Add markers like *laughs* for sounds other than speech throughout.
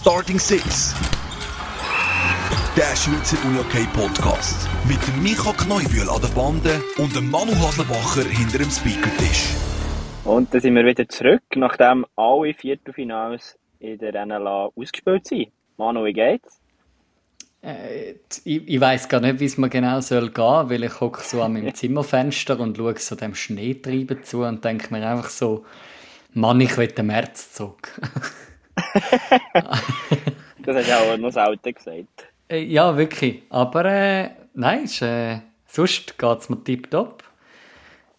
Starting Six. Der Schweizer Unihockey Podcast. Mit dem Micha Kneubühl an der Bande und dem Manu Haslebacher hinter dem Speakertisch. Und dann sind wir wieder zurück, nachdem alle Viertelfinals in der NLA ausgespielt sind. Manu, wie geht's? Äh, ich, ich weiß gar nicht, wie es mir genau soll gehen, weil ich hocke so an meinem *laughs* Zimmerfenster und schaue so dem Schneetreiben zu und denke mir einfach so, Mann, ich will den März zurück. *laughs* *laughs* das hast du auch noch selten gesagt. Äh, ja, wirklich. Aber äh, nein, ist, äh, sonst geht es mir tiptop.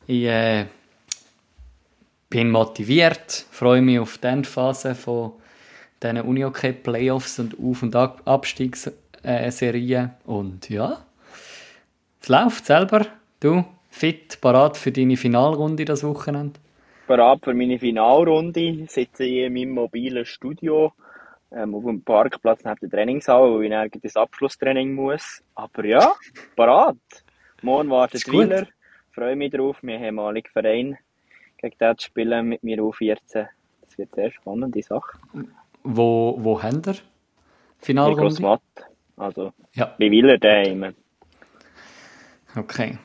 Ich äh, bin motiviert, freue mich auf die Endphase von diesen Unihockey-Playoffs und Auf- und Abstiegsserien. Und ja, es läuft selber. Du, fit, parat für deine Finalrunde das Wochenende? Parat für meine Finalrunde sitze ich in meinem mobilen Studio ähm, auf dem Parkplatz neben der Trainingshalle, wo ich dann das Abschlusstraining muss. Aber ja, parat. Morgen wartet Wieler. Freue mich drauf. Wir haben ehemaligen Verein gegen den zu spielen mit mir U14. Das wird sehr spannende Sache. Wo, wo haben wir Finalrunde? Matt. Also, ja. bei Wieler daheim. Okay.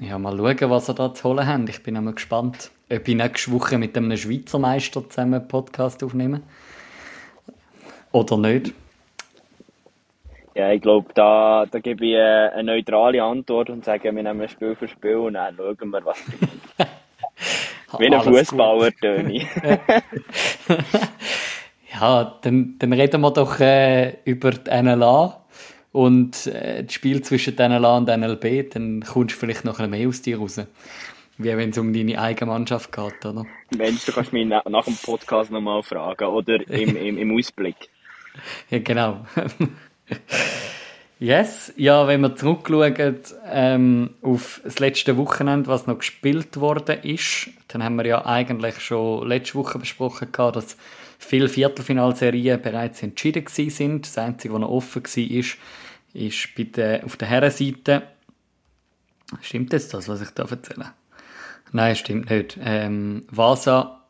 Ja, mal schauen, was er da zu holen haben. Ich bin einmal gespannt, ob ich nächste Woche mit einem Schweizer Meister zusammen einen Podcast aufnehme. Oder nicht? Ja, ich glaube, da, da gebe ich eine neutrale Antwort und sage, wir nehmen Spiel für Spiel und dann schauen wir, was *laughs* Wie ein Fußballer, Töni. *laughs* ja, dann, dann reden wir doch äh, über die NLA und äh, das Spiel zwischen NLA und NLB. Dann kommst du vielleicht noch ein mehr aus dir raus. Wie wenn es um deine eigene Mannschaft geht, oder? Mensch, du kannst mich nach, nach dem Podcast nochmal fragen oder im, im, im Ausblick. *laughs* Ja, genau. yes, ja, wenn wir zurückschauen ähm, auf das letzte Wochenende, was noch gespielt worden ist, dann haben wir ja eigentlich schon letzte Woche besprochen, gehabt, dass viele Viertelfinalserien bereits entschieden sind. Das Einzige, was noch offen war, ist, ist bei der, auf der Herrenseite. Stimmt jetzt das, was ich da erzähle? Nein, stimmt nicht. Ähm, Vasa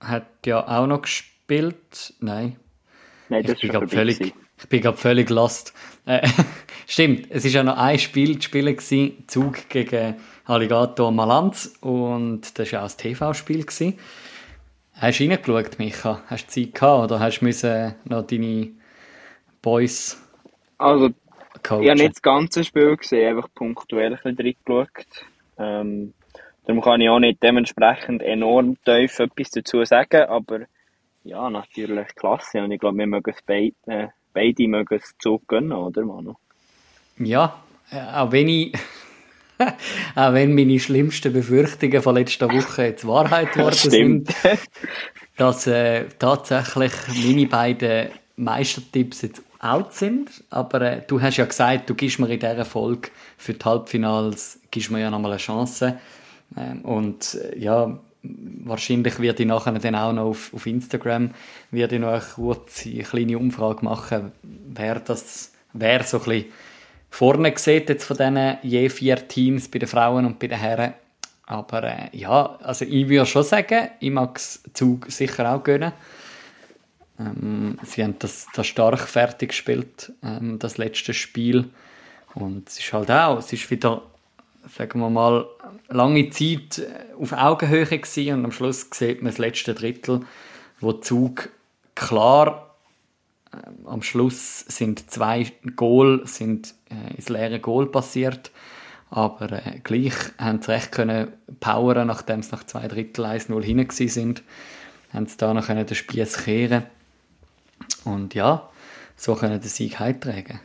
hat ja auch noch gespielt. Nein. Nein, das ich bin gerade völlig, ich bin gerade völlig lost. Äh, *laughs* stimmt, es ist ja noch ein Spiel zu spielen gewesen, Zug gegen Alligator Malanz und das war auch ein TV-Spiel gewesen. Hast du reingeschaut, Micha? Hast du Zeit gehabt oder hast du noch deine Boys Also, coachen? ich habe nicht das ganze Spiel gesehen, einfach punktuell ein bisschen reingeschaut. Ähm, darum kann ich auch nicht dementsprechend enorm tief etwas dazu sagen, aber ja, natürlich klasse und ich glaube, wir mögen es beide, äh, beide mögen es Zug gönnen, oder Manu? Ja, äh, auch wenn ich *laughs* auch wenn meine schlimmsten Befürchtungen von letzter Woche jetzt Wahrheit *laughs* geworden sind, *laughs* dass äh, tatsächlich meine beiden Meistertipps jetzt out sind. Aber äh, du hast ja gesagt, du gibst mir in dieser Folge für die Halbfinals gibst mir ja nochmal eine Chance. Ähm, und äh, ja, wahrscheinlich werde ich nachher dann auch noch auf, auf Instagram werde ich noch eine kurze kleine Umfrage machen, wer das, wer so ein bisschen vorne sieht jetzt von diesen je vier Teams bei den Frauen und bei den Herren. Aber äh, ja, also ich würde schon sagen, ich mag Zug sicher auch gönnen. Ähm, sie haben das, das stark fertig gespielt, ähm, das letzte Spiel. Und es ist halt auch, es ist wieder, sagen wir mal, lange Zeit äh, auf Augenhöhe gewesen und am Schluss sieht man das letzte Drittel, wo Zug klar äh, am Schluss sind zwei Goal sind äh, ins leere Goal passiert, aber äh, gleich haben sie recht können powern, nachdem sie nach zwei Drittel 1-0 hinten sind, haben sie da noch den Spieß kehren und ja, so können den Sieg heimtragen.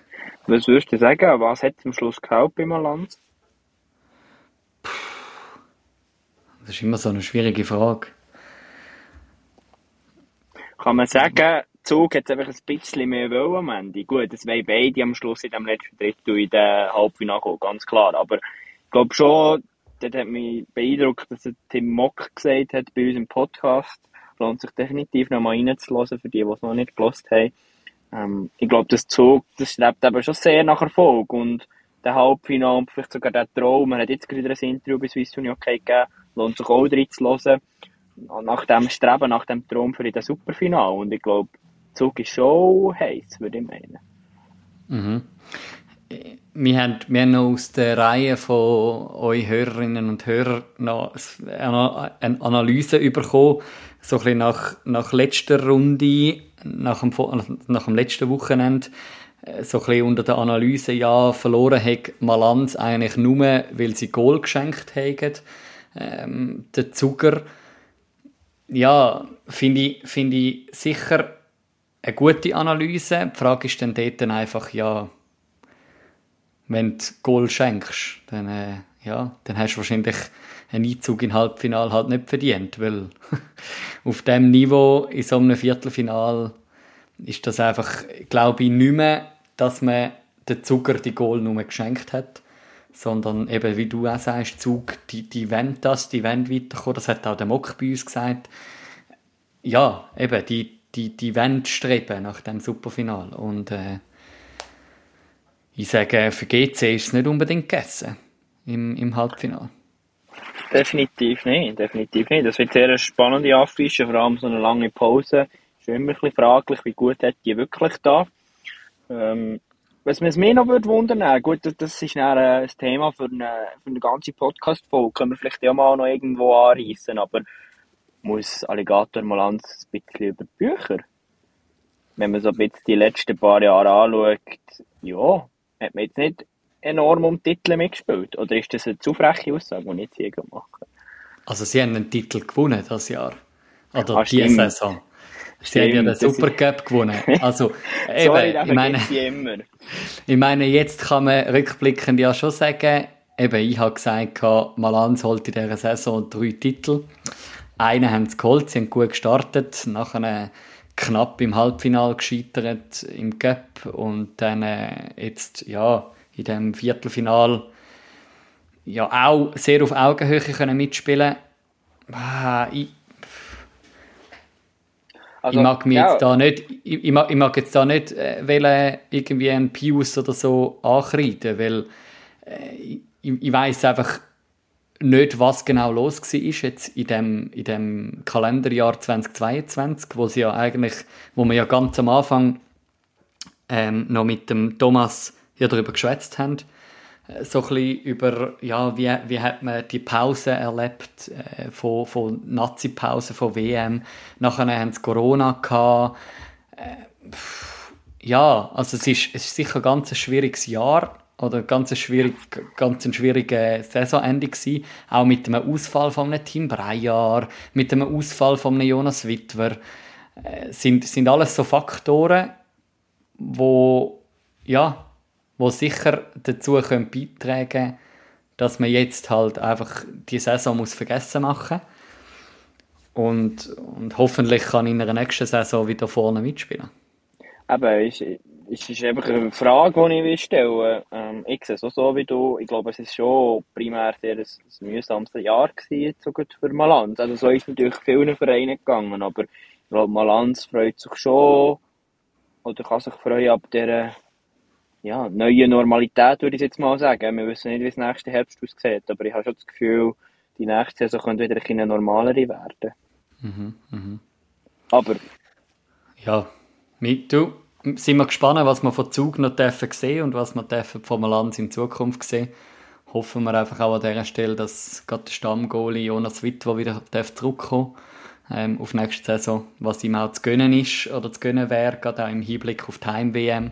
Was würdest du sagen, was hat am Schluss gehabt bei Malanz? Das ist immer so eine schwierige Frage. Kann man sagen, Zug hat einfach ein bisschen mehr wollen am Ende. Gut, das wollen beide am Schluss in dem letzten Drittel in den Halbfinale kommen, ganz klar. Aber ich glaube schon, das hat mich beeindruckt, dass Tim Mock gesagt hat bei uns im Podcast. Lohnt sich definitiv noch mal reinzulassen, für die, die es noch nicht gelost haben. Ähm, ich glaube, das Zug, das strebt eben schon sehr nach Erfolg. Und der Halbfinale und vielleicht sogar der Traum, man hat jetzt gerade ein Interview bei Swiss Uni okay gegeben, lohnt sich auch reinzulassen. Nach dem Streben, nach dem Traum für das Superfinale. Und ich glaube, Zug ist schon heiß, würde ich meinen. Mhm. Wir haben, wir haben noch aus der Reihe von euch Hörerinnen und Hörern noch eine Analyse bekommen, so ein bisschen nach, nach letzter Runde, nach dem, nach dem letzten Wochenende, so ein bisschen unter der Analyse, ja, verloren hat Malanz eigentlich nur, weil sie Goal geschenkt haben, ähm, der Zuger. Ja, finde ich, finde ich sicher eine gute Analyse. Die Frage ist dann dort einfach, ja, wenn du Goal schenkst, dann, äh, ja, dann hast du wahrscheinlich einen Einzug in Halbfinale halt nicht verdient, weil *laughs* auf dem Niveau in so einem Viertelfinal ist das einfach, glaube ich, nicht mehr, dass man den Zucker die Goal nur geschenkt hat, sondern eben, wie du auch sagst, Zug, die, die wollen das, die wollen weiterkommen, das hat auch der Mock bei uns gesagt. Ja, eben, die, die, die wollen streben nach dem Superfinal und äh, ich sage, für GC ist es nicht unbedingt gegessen im, im Halbfinale. Definitiv nicht, definitiv nicht. Das wird sehr spannende Affische, vor allem so eine lange Pause. Ist immer ein bisschen fraglich, wie gut hat die wirklich da. Ähm, was mich noch würde wundern, äh, gut, das ist dann äh, ein Thema für eine, für eine ganze Podcast-Folge, können wir vielleicht ja mal noch irgendwo anreißen, aber muss Alligator mal ein bisschen über die Bücher? Wenn man so ein bisschen die letzten paar Jahre anschaut, ja, hat man jetzt nicht enorm um Titel mitgespielt? Oder ist das eine zu freche Aussage, die ich jetzt hier mache? Also sie haben einen Titel gewonnen das Jahr. Oder ah, diese Saison. Sie haben ja den Supercup gewonnen. Also, *laughs* eben, Sorry, ich meine, ich meine, jetzt kann man rückblickend ja schon sagen, eben, ich habe gesagt, Malans holt in dieser Saison drei Titel. Einen haben sie geholt, sie haben gut gestartet, nachher knapp im Halbfinale gescheitert im Cup und dann äh, jetzt, ja, in dem Viertelfinal ja auch sehr auf Augenhöhe können mitspielen ah, ich, also, ich mag mir ja. jetzt da nicht ich, ich, mag, ich mag jetzt da nicht äh, irgendwie einen Pius oder so ankreiden, weil äh, ich, ich weiß einfach nicht, was genau los war jetzt in dem, in dem Kalenderjahr 2022, wo sie ja eigentlich, wo wir ja ganz am Anfang ähm, noch mit dem Thomas ja darüber geschwätzt haben. So ein über, ja, wie, wie hat man die Pause erlebt, äh, von, von Nazi-Pause, von WM. Nachher haben sie Corona gehabt. Äh, ja, also es ist, es ist sicher ein ganz schwieriges Jahr oder ganz ein schwierig, ganz ein schwieriges Saisonende gewesen. Auch mit dem Ausfall von einem Team Breyer, mit dem Ausfall von einem Jonas Wittwer. Äh, sind, sind alles so Faktoren, wo, ja, wo sicher dazu können beitragen dass man jetzt halt einfach die Saison muss vergessen machen und, und hoffentlich kann in der nächsten Saison wieder vorne mitspielen. Aber es ist einfach eine Frage, die ich stellen ähm, Ich sehe es auch so wie du. Ich glaube, es ist schon primär sehr ein, ein mühsamstes Jahr gewesen, für Malanz. Also so ist es natürlich vielen Vereinen gegangen, aber ich glaube, Malanz freut sich schon oder kann sich freuen ab dieser ja, neue Normalität, würde ich jetzt mal sagen. Wir wissen nicht, wie es nächste Herbst aussieht, aber ich habe schon das Gefühl, die nächste Saison könnte wieder ein bisschen normalere werden. Mhm, mh. Aber... Ja, mit, du, sind wir gespannt, was wir von Zug noch dürfen sehen und was wir dürfen von Lanz in Zukunft sehen. Hoffen wir einfach auch an dieser Stelle, dass gerade der Stammgoalie Jonas Wittwer wieder zurückkommen ähm, auf nächste Saison, was ihm auch zu gönnen ist oder zu gönnen wäre, gerade auch im Hinblick auf die Heim-WM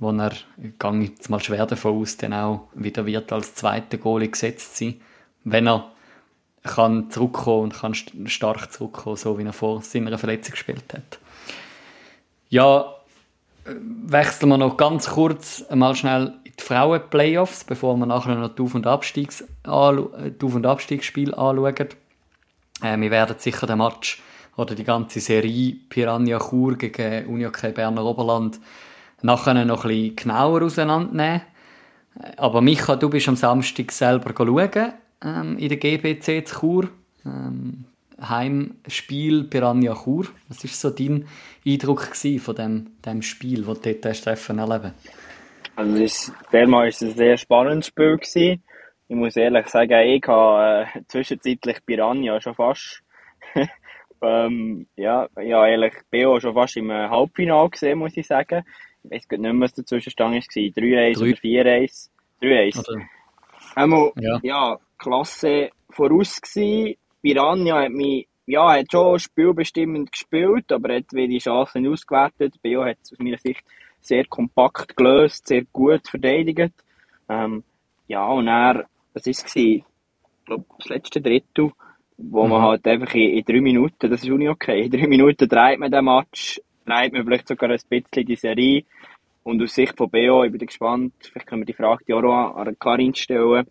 wo er, gehe ich jetzt mal schwer davon aus, dann auch wieder wird als zweiter Goalie gesetzt sein, wenn er kann zurückkommen und kann stark zurückkommen, so wie er vor seiner Verletzung gespielt hat. Ja, wechseln wir noch ganz kurz mal schnell in die Frauen-Playoffs, bevor wir nachher noch die Auf- und, Abstiegs die Auf- und Abstiegsspiel anschauen. Äh, wir werden sicher den Match oder die ganze Serie Piranha Chur gegen Unihockey Berner Oberland nachher noch ein bisschen genauer auseinandernehmen. Aber Micha, du bist am Samstag selber schauen, ähm, in der GBC zu Chur. Ähm, Heimspiel Piranha Chur. Was war so dein Eindruck von dem, dem Spiel, das du dort treffen erleben Also ist, war es ein sehr spannendes Spiel. Ich muss ehrlich sagen, ich habe äh, zwischenzeitlich Piranha schon fast *laughs* Ähm, ja, ja, ehrlich, BO schon fast im Halbfinale gesehen, muss ich sagen. Ich weiß nicht mehr, was dazwischen stand war. 3-1 oder 4-1. 3-1. Einmal, ja. ja, Klasse voraus gewesen. Piranha hat mich, ja, hat schon spielbestimmend gespielt, aber hat die Chancen ausgewertet. BO hat es aus meiner Sicht sehr kompakt gelöst, sehr gut verteidigt. Ähm, ja, und er, was war es? Ich glaube, das letzte Drittel, wo mhm. man halt einfach in, in, drei Minuten, das ist auch nicht okay, in drei Minuten dreht man den Match, dreht man vielleicht sogar ein bisschen die Serie. Und aus Sicht von BO, ich bin gespannt, vielleicht können wir die Frage die auch an Karin stellen.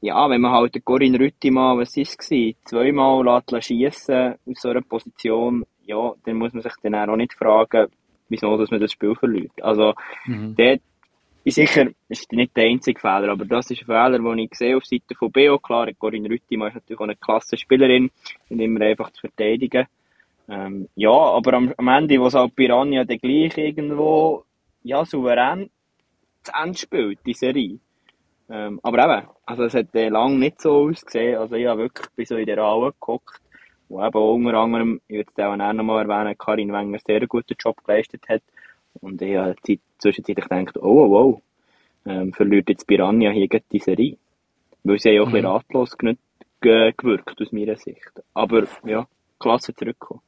Ja, wenn man halt den Corin Rüttimann, was war es, zweimal lässt schiessen aus so einer Position, ja, dann muss man sich dann auch nicht fragen, wieso dass man das Spiel verliert. Also, mhm. dort ist sicher, ist nicht der einzige Fehler, aber das ist ein Fehler, den ich sehe auf Seite von BO. Klar, Corinne Rüttimann ist natürlich auch eine klasse Spielerin und immer einfach zu verteidigen. Ähm, ja, aber am, am Ende, wo es halt Piranha dann gleich irgendwo, ja, souverän zu Ende spielt, die Serie. Ähm, aber eben, also es hat äh, lange nicht so ausgesehen, also ich habe wirklich bis so in der Halle geguckt, wo eben unter anderem, ich würde es auch noch mal erwähnen, Karin Wenger sehr guten Job geleistet hat. Und ich habe zwischenzeitlich gedacht, oh, oh, oh, ähm, verliert jetzt Piranha hier die Serie. Weil sie ja auch mhm. ein bisschen ratlos gewirkt, aus meiner Sicht. Aber ja, klasse zurückkommen.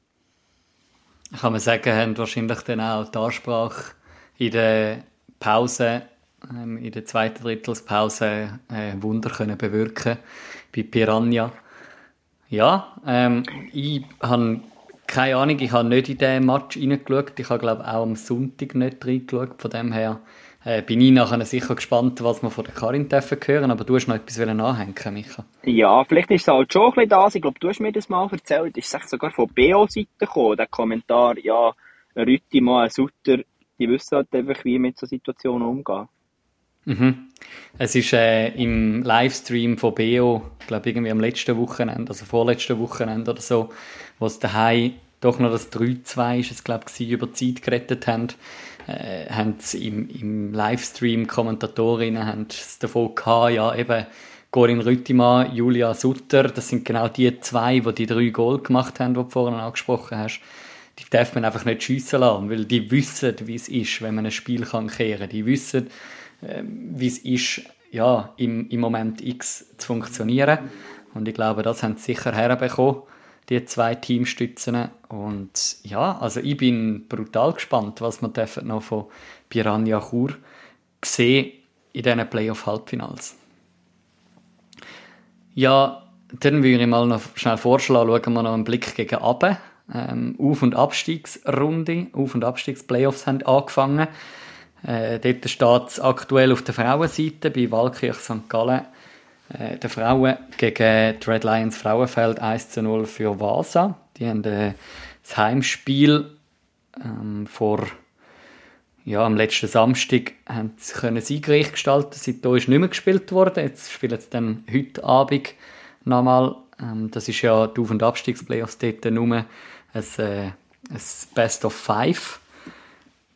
Kann man sagen, haben wahrscheinlich dann auch die Ansprache in der Pause, ähm, in der zweiten Drittelspause, äh, Wunder können bewirken bei Piranha. Ja, ähm, ich habe keine Ahnung, ich habe nicht in diesen Match reingeschaut. Ich habe, glaube auch am Sonntag nicht reingeschaut. Von dem her äh, bin ich nachher sicher gespannt, was wir von der Karin dürfen hören. Aber du hast noch etwas anhängen, Micha. Ja, vielleicht ist es halt schon ein bisschen das. Ich glaube, du hast mir das mal erzählt. Ist es sogar von BO-Seite gekommen, der Kommentar, ja, Rütti, mal ein Sutter, die wissen halt einfach, wie mit so Situationen umgehen. Mhm. Es ist äh, im Livestream von BO, ich glaube irgendwie am letzten Wochenende, also vorletzten Wochenende oder so, wo es daheim doch noch das 3-2 ist es, glaube ich, über die Zeit gerettet haben, äh, haben im, im Livestream Kommentatorinnen haben es davon gehabt, ja eben Corinne Rüttimann, Julia Sutter, das sind genau die zwei, die die drei Goal gemacht haben, die du vorhin angesprochen hast. Die darf man einfach nicht schiessen lassen, weil die wissen, wie es ist, wenn man ein Spiel kann kehren kann. Die wissen, äh, wie es ist, ja, im, im Moment X zu funktionieren. Und ich glaube, das haben sie sicher herbekommen die zwei Teamstützen. Und ja, also ich bin brutal gespannt, was wir noch von Piranha Chur sehen in diesen Playoff-Halbfinals. Ja, dann würde ich mal noch schnell vorschlagen, schauen wir noch einen Blick gegen Abe. Ähm, Auf- und Abstiegsrunde, Auf- und Abstiegsplayoffs haben angefangen. Äh, dort steht es aktuell auf der Frauenseite bei Walkirch St. Gallen äh, der Frauen gegen die Red Lions Frauenfeld 1 zu 0 für Vasa. Die haben äh, das Heimspiel ähm, vor ja, am letzten Samstag haben sie können siegreich gestalten. Seitdem ist nicht mehr gespielt worden. Jetzt spielen sie dann heute Abend nochmal. Ähm, das ist ja die Auf- und Abstiegsplayoffs dort nur ein, äh, ein Best of Five.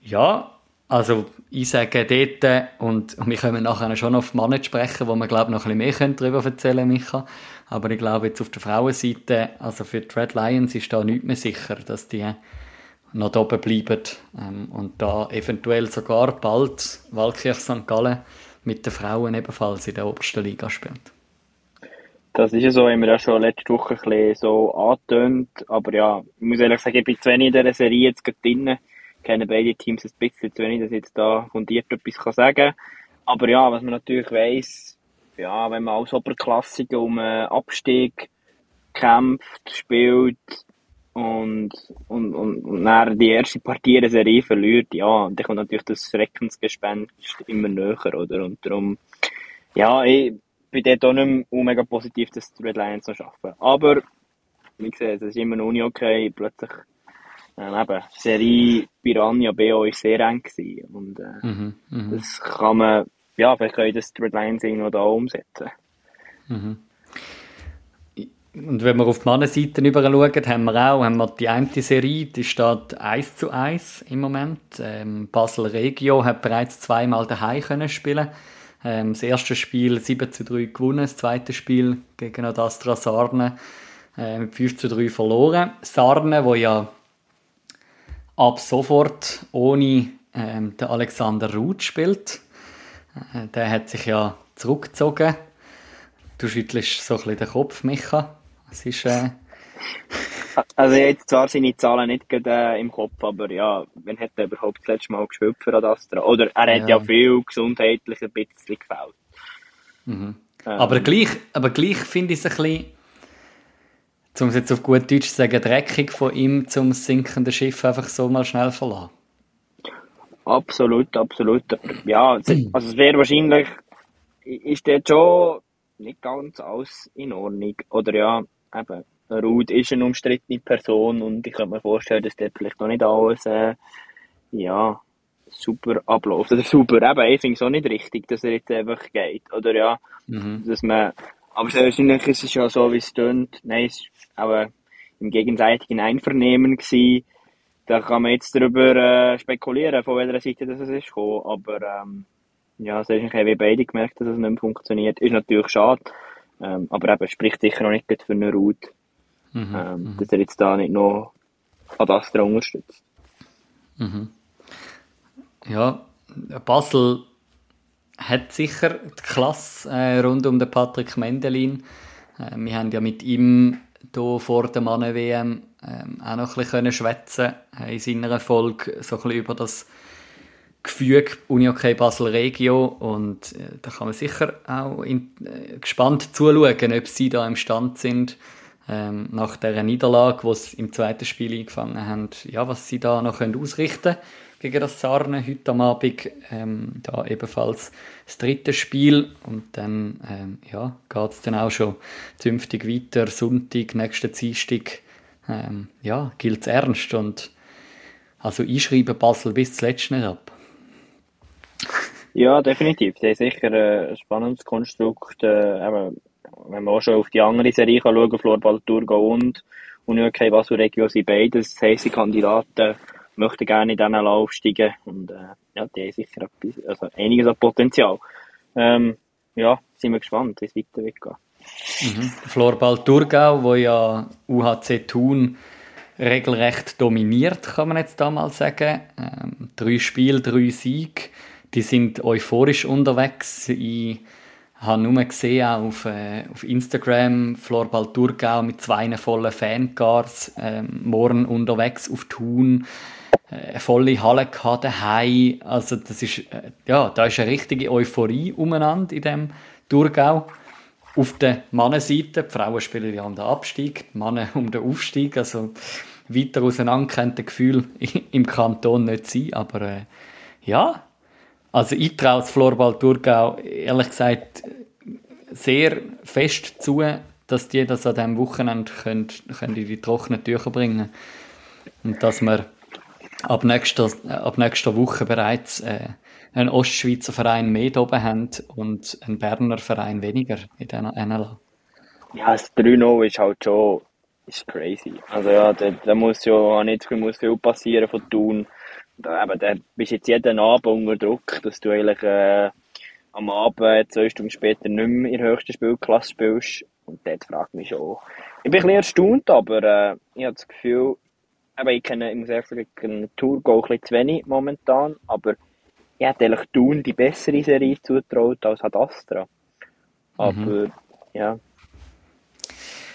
Ja, also ich sage dort, und wir können nachher schon auf Männer sprechen, wo wir glaube noch ein bisschen mehr darüber erzählen können, Micha. Aber ich glaube jetzt auf der Frauenseite, also für die Red Lions ist da nicht mehr sicher, dass die noch oben bleiben ähm, und da eventuell sogar bald Waldkirch St. Gallen mit den Frauen ebenfalls in der obersten Liga spielt. Das ist ja so, haben wir ja schon letzte Woche ein bisschen so angetönt, aber ja, ich muss ehrlich sagen, ich bin zu wenig in dieser Serie jetzt gerade drin kenne beide Teams ein bisschen zu wenig, dass ich jetzt da fundiert etwas sagen kann. Aber ja, was man natürlich weiss, ja, wenn man als Oberklassiker um einen Abstieg kämpft, spielt und, und, und, und dann die erste Partie der Serie verliert, ja, dann kommt natürlich das Schreckensgespenst immer näher, oder? Und darum, ja, ich bin dort auch nicht mehr mega positiv, dass die Red Lions noch schaffen. Aber, wie gesagt, es ist immer noch nicht okay, plötzlich ähm, eben, Serie Piranha BO war sehr eng gewesen. Und, äh, mhm, mh. das kann man, ja, vielleicht können das die Red Lions irgendwo da umsetzen. Mhm. Und wenn wir auf die Mannenseite schauen, haben wir auch haben wir die eine Serie, die steht 1 zu 1 im Moment. Ähm, Basel Regio hat bereits zweimal daheim können spielen. Ähm, das erste Spiel 7 zu 3 gewonnen, das zweite Spiel gegen Adastra Sarne äh, mit 5 zu 3 verloren. Sarne, wo ja ab sofort ohne ähm, den Alexander Ruth spielt. Äh, der hat sich ja zurückgezogen. Du schüttelst so ein bisschen den Kopf, Micha. Es ist, äh... *laughs* Also jetzt zwar seine Zahlen nicht gerade, äh, im Kopf, aber ja, wann hat er überhaupt das letzte Mal gespielt für Adastra? Oder er hat ja, ja viel gesundheitlich ein bisschen gefällt. Mhm. Ähm. Aber gleich, aber gleich finde ich es ein bisschen, um es jetzt auf gut Deutsch zu sagen, dreckig von ihm zum sinkenden Schiff einfach so mal schnell verlassen. Absolut, absolut. Ja, also es wäre wahrscheinlich, ist der schon nicht ganz alles in Ordnung. Oder ja, eben, Ruth ist eine umstrittene Person und ich könnte mir vorstellen, dass dort vielleicht noch nicht alles, äh, ja, super abläuft. Oder super, eben, ich finde es auch nicht richtig, dass er jetzt einfach geht. Oder ja, mhm. dass man, aber wahrscheinlich ist es ja so, wie es tönt. Nein, es war auch im gegenseitigen Einvernehmen gewesen da kann man jetzt darüber äh, spekulieren, von welcher Seite das ist gekommen. Aber ähm, ja, es ist wie beide gemerkt, dass es nicht mehr funktioniert. Ist natürlich schade. Ähm, aber eben, spricht sicher noch nicht für eine Route, mhm, ähm, mhm. dass er jetzt da nicht noch an das unterstützt. Mhm. Ja, Basel hat sicher die Klasse äh, rund um den Patrick Mendelin. Äh, wir haben ja mit ihm hier vor der Mannen-WM ähm, auch noch ein bisschen schwätzen äh, in seiner Folge so ein bisschen über das Gefüge Unihockey Basel Regio. Und äh, da kann man sicher auch in, äh, gespannt zuschauen, ob sie da im Stand sind ähm, nach der Niederlage, wo sie im zweiten Spiel eingefangen haben, ja, was sie da noch können ausrichten gegen das Sarne heute am Abend, ähm, da ebenfalls das dritte Spiel und dann ähm, ja, geht es dann auch schon zünftig weiter, Sonntag, nächsten Dienstag ähm, ja, gilt es ernst und also einschreiben Basel bis zuletzt nicht ab. Ja, definitiv. Das ist sicher ein spannendes Konstrukt. Äh, wenn man auch schon auf die andere Serie kann schauen, Florball Thurgau und Unihockey Basel Regio sind beides heiße Kandidaten, möchten gerne in diesen Lauf steigen und äh, ja, die haben sicher etwas, also einiges an Potenzial. Ähm, ja, sind wir gespannt, wie es weiter wird gehen. Mhm. Florball Thurgau, wo ja UHC Thun regelrecht dominiert, kann man jetzt da mal sagen. Ähm, drei Spiele, drei Siege. Die sind euphorisch unterwegs. Ich habe nur gesehen auf, äh, auf Instagram Florball Thurgau mit zwei vollen Fangars ähm, morgen unterwegs auf Thun. Eine volle Halle gehabt, daheim. Also das ist, äh, ja, da ist eine richtige Euphorie umeinander in dem Thurgau. Auf der Mannenseite, die Frauen spielen ja um den Abstieg, die Männer *laughs* um den Aufstieg, also weiter auseinander könnte Gefühl *laughs* im Kanton nicht sein, aber äh, ja, also ich traue das Florball Thurgau ehrlich gesagt sehr fest zu, dass die das an diesem Wochenende können, können in die trockenen Tücher bringen und dass wir ab nächster, ab nächster Woche bereits äh, einen Ostschweizer Verein mehr oben haben und einen Berner Verein weniger in dieser NLA. Ja, das 3-0 ist halt schon ist crazy. Also ja, da, da muss ja nicht muss viel passieren von Thun. Da, eben, da bist jetzt jeden Abend unter Druck, dass du eigentlich äh, am Abend, zwei Stunden später, nicht mehr in der höchsten Spielklasse spielst. Und dort fragt mich schon. Ich bin ein bisschen erstaunt, aber äh, ich habe das Gefühl, eben, ich kenne, ich muss ehrlich sagen, Tour ein bisschen zu wenig momentan, aber ich hätte eigentlich Thun die bessere Serie zutraut als Ad Astra. Aber mhm. ja,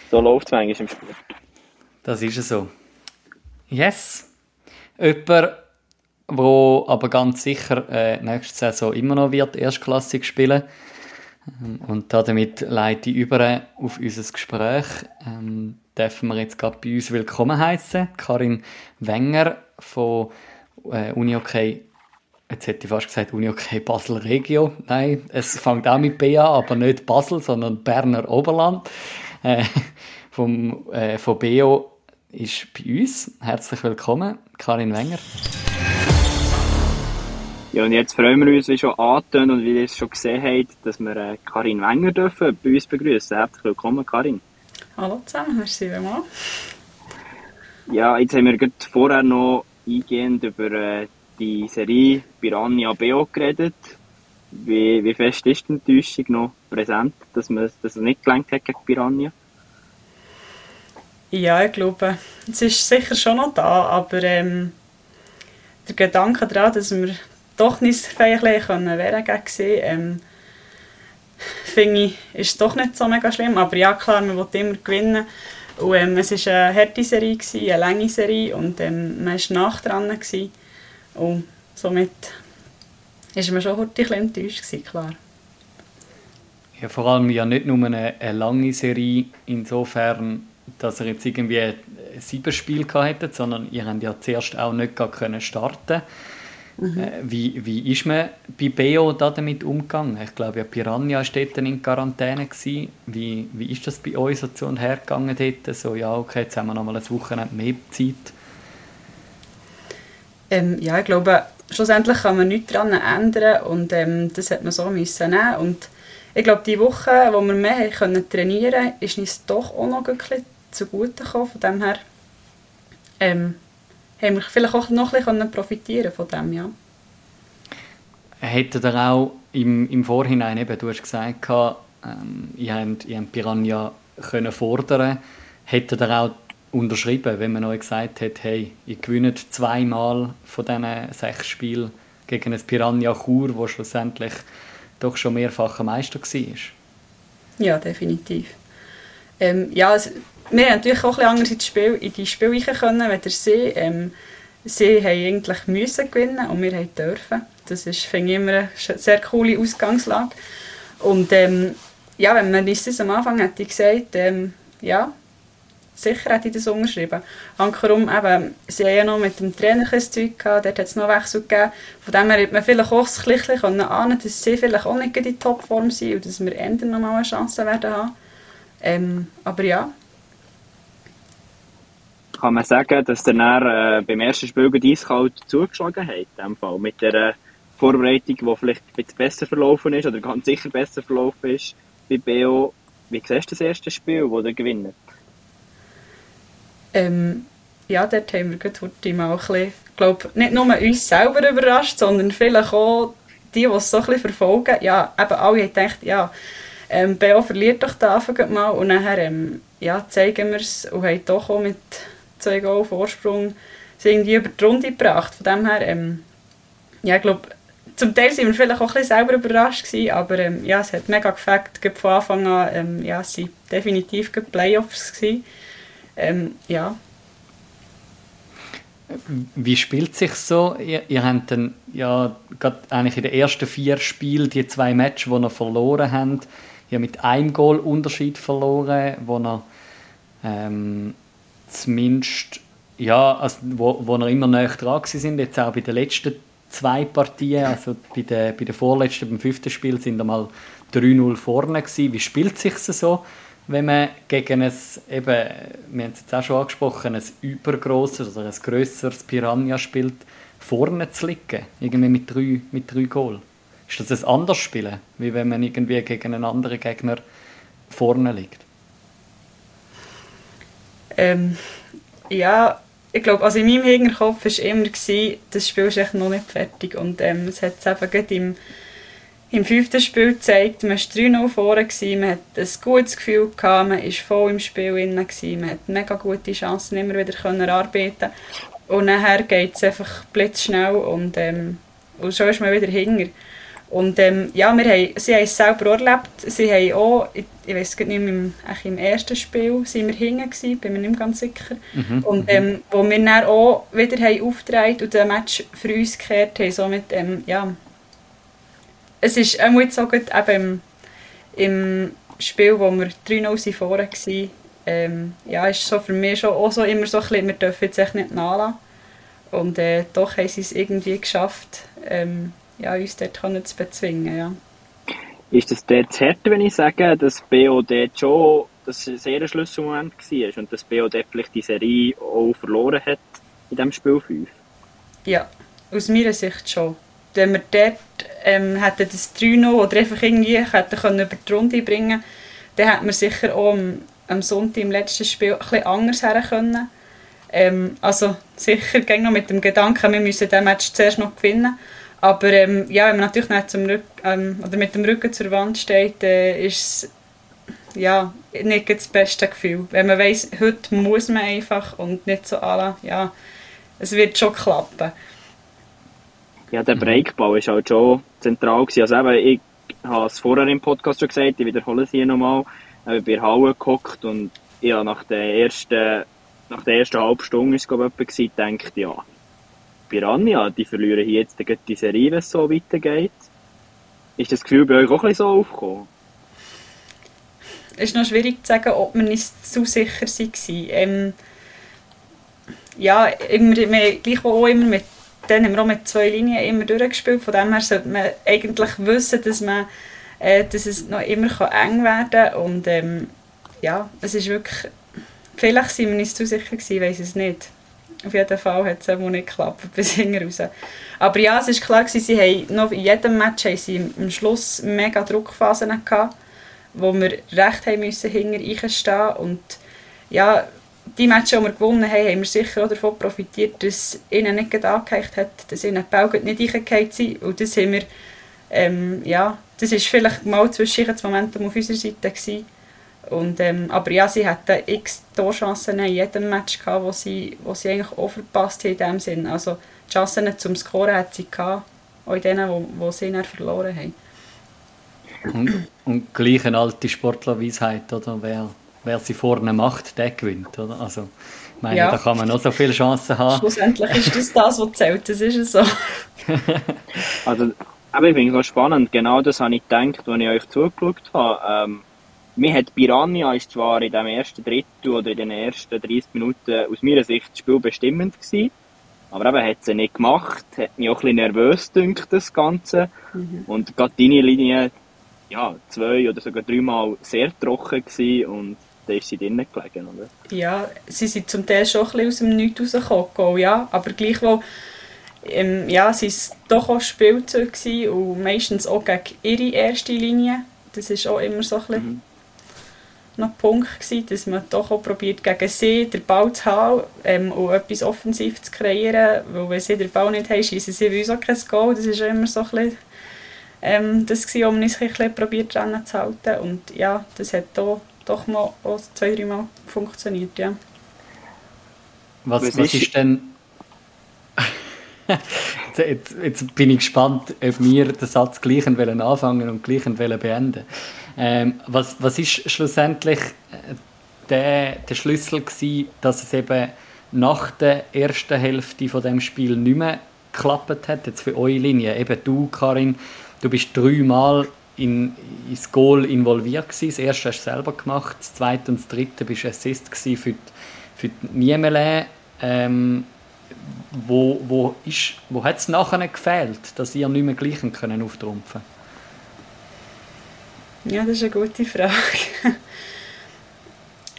so läuft es manchmal im Sport. Das ist so. Yes. Jemand, der aber ganz sicher äh, nächste Saison immer noch wird erstklassig spielen ähm, und damit leite ich über auf unser Gespräch. Ähm, dürfen wir jetzt gerade bei uns willkommen heißen. Karin Wenger von äh, Unihockey Jetzt hätte ich fast gesagt Unihockey Basel Regio. Nein, es fängt auch mit B an, aber nicht Basel, sondern Berner Oberland. Äh, vom, äh, von BO ist bei uns. Herzlich willkommen, Karin Wenger. Ja, und jetzt freuen wir uns, wie schon angetönt und wie ihr es schon gesehen habt, dass wir äh, Karin Wenger dürfen bei uns begrüßen. Herzlich willkommen, Karin. Hallo zusammen, merci vielmals. Ja, jetzt haben wir gerade vorher noch eingehend über äh, die Serie Piranha BO geredet. Wie, wie fest ist die Enttäuschung noch präsent, dass man dass es nicht gelenkt hat gegen Piranha? Ja, ich glaube, es ist sicher schon noch da, aber ähm, der Gedanke daran, dass wir doch nicht feierlich können während gesehen, ähm, finde ich, ist doch nicht so mega schlimm. Aber ja, klar, man will immer gewinnen. Und, ähm, es war eine harte Serie, gewesen, eine lange Serie und ähm, man war nach dran. Gewesen. Und somit war man schon ein bisschen enttäuscht, gewesen, klar. Ja, vor allem ja nicht nur eine, eine lange Serie, insofern, dass er jetzt irgendwie sieben Spiel hatte, sondern ihr habt ja zuerst auch nicht können starten mhm. Äh, wie, wie ist man bei Beo da damit umgegangen? Ich glaube, ja, Piranha war dort in Quarantäne. Gewesen. Wie, wie ist das bei euch so zu und her gegangen dort? So, ja, okay, jetzt haben wir noch mal ein Wochenende mehr Zeit. Ähm, ja, ich glaube, schlussendlich kann man nichts daran ändern und ähm, das hat man so müssen nehmen. Und ich glaube, die Woche, wo wir mehr können trainieren konnten, ist uns doch auch noch ein bisschen zugute gekommen. Von dem her ähm, haben wir vielleicht auch noch ein bisschen profitieren von dem, ja. Hättet ihr auch im, im Vorhinein, eben, du hast gesagt, ähm, ihr, habt, ihr habt Piranha können fordern hättet ihr auch unterschrieben, wenn man euch gesagt hat, hey, ihr gewinnt zweimal von diesen sechs Spielen gegen ein Piranha Chur, wo schlussendlich doch schon mehrfacher Meister war? Ja, definitiv. Ähm, ja, also, wir haben natürlich auch ein anders in, Spiel, in die Spiele können, wenn sie. Ähm, sie haben eigentlich müssen gewinnen und wir haben dürfen. Das ist, finde ich, immer eine sehr coole Ausgangslage. Und ähm, ja, wenn man das am Anfang hätte gesagt, ähm, ja, sicher hätte ich das unterschrieben. Ankerum, eben, sie haben ja noch mit dem Trainer ein Zeug gehabt, dort hat es noch Wechsel gegeben. Von dem her hätte man vielleicht auch ein bisschen ahnen dass sie vielleicht auch nicht in Topform sind und dass wir endlich noch mal eine Chance werden haben. Ähm, aber ja. Kann man sagen, dass der äh, beim ersten Spiel eiskalt zugeschlagen hat, in dem Fall, mit der Vorbereitung, die vielleicht ein bisschen besser verlaufen ist, oder ganz sicher besser verlaufen ist, bei BO. Wie siehst du das erste Spiel, das ihr gewinnt? Ähm, ja, dort haben wir gerade mal ein bisschen, glaube nicht nur uns selber überrascht, sondern vielleicht auch die, die es so ein verfolgen. Ja, eben alle haben gedacht, ja, ähm, BO verliert doch da Anfang mal und nachher ähm, ja, zeigen wir es und haben doch auch mit zwei Goal Vorsprung irgendwie über die Runde gebracht. Von dem her, ähm, ja, ich glaube, zum Teil waren wir vielleicht auch ein bisschen selber überrascht gewesen, aber ähm, ja, es hat mega gefällt, von Anfang an, ähm, ja, es waren definitiv Playoffs gewesen. Ähm, ja. Wie spielt sich so? Ihr, ihr habt dann ja gerade eigentlich in den ersten vier Spielen die zwei Matches, die ihr verloren habt, ja mit einem Goal Unterschied verloren, wo ihr ähm, zumindest ja, also wo, wo ihr immer näher dran sind, jetzt auch bei den letzten zwei Partien, also bei der, bei der vorletzten, beim fünften Spiel sind wir mal 3-0 vorne gewesen. Wie spielt sich so? wenn man gegen ein, eben, wir haben es jetzt auch schon angesprochen, ein übergrosses oder ein grösseres Piranha spielt, vorne zu liegen, irgendwie mit drei, mit drei Goal. Ist das ein anderes Spielen, wie wenn man irgendwie gegen einen anderen Gegner vorne liegt? Ähm, ja, ich glaube, also in meinem Hinterkopf war immer, gewesen, das Spiel ist echt noch nicht fertig. Und ähm, es hat es eben gerade im im fünften Spiel gezeigt, man war 3-0 vorne, man hat ein gutes Gefühl, gehabt, man war voll im Spiel drin, man hat mega gute Chancen immer wieder können arbeiten. Und nachher geht es einfach blitzschnell und, ähm, und schon ist man wieder hinger. Und ähm, ja, wir haben, sie haben es selber erlebt, sie haben auch, ich, ich weiß nicht im, im ersten Spiel sind wir hinten gewesen, bin mir nicht mehr ganz sicher. Mhm. Und ähm, wo wir dann auch wieder haben aufgetragen und das Match für uns gekehrt haben, somit, ähm, ja, es ist auch jetzt so gut eben im, im Spiel, wo wir 3-0 vorne waren, ähm, ja, ist so für mich schon auch so immer so ein bisschen, wir dürfen jetzt echt nicht nachlassen. Und äh, doch haben sie es irgendwie geschafft, ähm, ja, uns dort zu bezwingen. Ja. Ist das dort zu härter, wenn ich sage, dass BOD schon das ein sehr Schlüsselmoment war und dass BOD vielleicht die Serie auch verloren hat in diesem Spiel 5? Ja, aus meiner Sicht schon wenn wir dort ähm, hätten das 3 oder einfach irgendwie hätten können über die Runde bringen dann hätten wir sicher auch am, am Sonntag im letzten Spiel etwas anders her können. Ähm, also sicher ging noch mit dem Gedanken, wir müssen diesen Match zuerst noch gewinnen. Aber ähm, ja, wenn man natürlich nicht zum Rück ähm, oder mit dem Rücken zur Wand steht, äh, ist es ja, nicht das beste Gefühl. Wenn man weiss, heute muss man einfach und nicht so alle, ja, es wird schon klappen. Ja, der Breakball ist halt schon zentral gewesen. Also eben, ich habe es vorher im Podcast schon gesagt, ich wiederhole es hier nochmal. Ich der Halle geguckt und ja, nach der ersten, nach der ersten halben Stunde ist es glaube ich denkt ja, Piranha, die verlieren hier jetzt die Serie, wenn es so weitergeht. Ist das Gefühl bei euch auch ein bisschen so aufgekommen? Es ist noch schwierig zu sagen, ob wir nicht zu sicher waren. Ähm, ja, immer, wir, gleich auch immer mit dann haben wir auch mit zwei Linien immer durchgespielt. Von dem her sollte man eigentlich wissen, dass, man, äh, dass es noch immer eng werden kann. Und ähm, ja, es ist wirklich... Vielleicht sind wir nicht zu sicher gewesen, ich weiß es nicht. Auf jeden Fall hat es auch nicht geklappt, *laughs* bis hinten raus. Aber ja, es ist klar, sie haben noch in jedem Match sie am Schluss mega Druckphasen gehabt, wo wir recht haben müssen hinter stehen und ja, die Matches, die wir gewonnen haben, haben wir sicher auch davon profitiert, dass ihnen nicht angeheicht hat, dass ihnen die Bälle nicht eingeheizt sind. Und das haben wir, ähm, ja, das war vielleicht mal zwischen das Momentum auf unserer Seite gewesen. Und, ähm, aber ja, sie hatten x Torchancen in jedem Match gehabt, wo sie, wo sie eigentlich auch verpasst haben in dem Sinn. Also die Chancen zum Scoren hat sie gehabt, auch in denen, wo, wo sie dann verloren haben. Und, und gleich eine alte Sportlerweisheit, oder? Wer wer sie vorne macht, der gewinnt. Oder? Also, ich meine, ja. da kann man noch so viele Chancen haben. Schlussendlich ist das das, was zählt, das ist es so. also, aber ich finde es spannend, genau das habe ich gedacht, als ich euch zugeschaut habe. Ähm, mir hat Piranha ist zwar in dem ersten Drittel oder in den ersten 30 Minuten aus meiner Sicht das Spiel bestimmend gewesen, aber eben hat sie nicht gemacht, hat mich auch ein bisschen nervös gedünkt, das Ganze. Mhm. Und gerade deine Linie, ja, zwei oder sogar dreimal sehr trocken gewesen und da ist sie drinnen gelegen, oder? Ja, sie sind zum Teil schon ein bisschen aus dem Nichts rausgekommen, ja, aber gleichwohl ähm, ja, sie waren doch auch Spielzeuge und meistens auch gegen ihre erste Linie. Das war auch immer so ein bisschen mhm. Noch Punkt, gewesen, dass man doch auch probiert, gegen sie den Ball zu haben ähm, und etwas offensiv zu kreieren, weil wenn sie den Ball nicht haben, schießen sie uns auch kein Goal. Das ist immer so ein bisschen ähm, das war, um uns ein bisschen probiert dran zu halten und ja, das hat auch doch mal auch zwei, drei Mal funktioniert, ja. Was, was, was ist denn... *laughs* jetzt, jetzt, bin ich gespannt, ob wir den Satz gleich anfangen und gleich beenden ähm, was, was ist schlussendlich äh, der, der Schlüssel gewesen, dass es eben nach der ersten Hälfte von dem Spiel nicht mehr geklappt hat, jetzt für eure Linie? Eben du, Karin, du bist dreimal in, ins Goal involviert gewesen. Das erste hast du selber gemacht, das zweite und das dritte bist Assist für die, für die Niemele. Ähm, wo, wo, wo hat es nachher gefehlt, dass ihr nicht mehr gleichen können auftrumpfen Ja, das ist eine gute Frage. *laughs*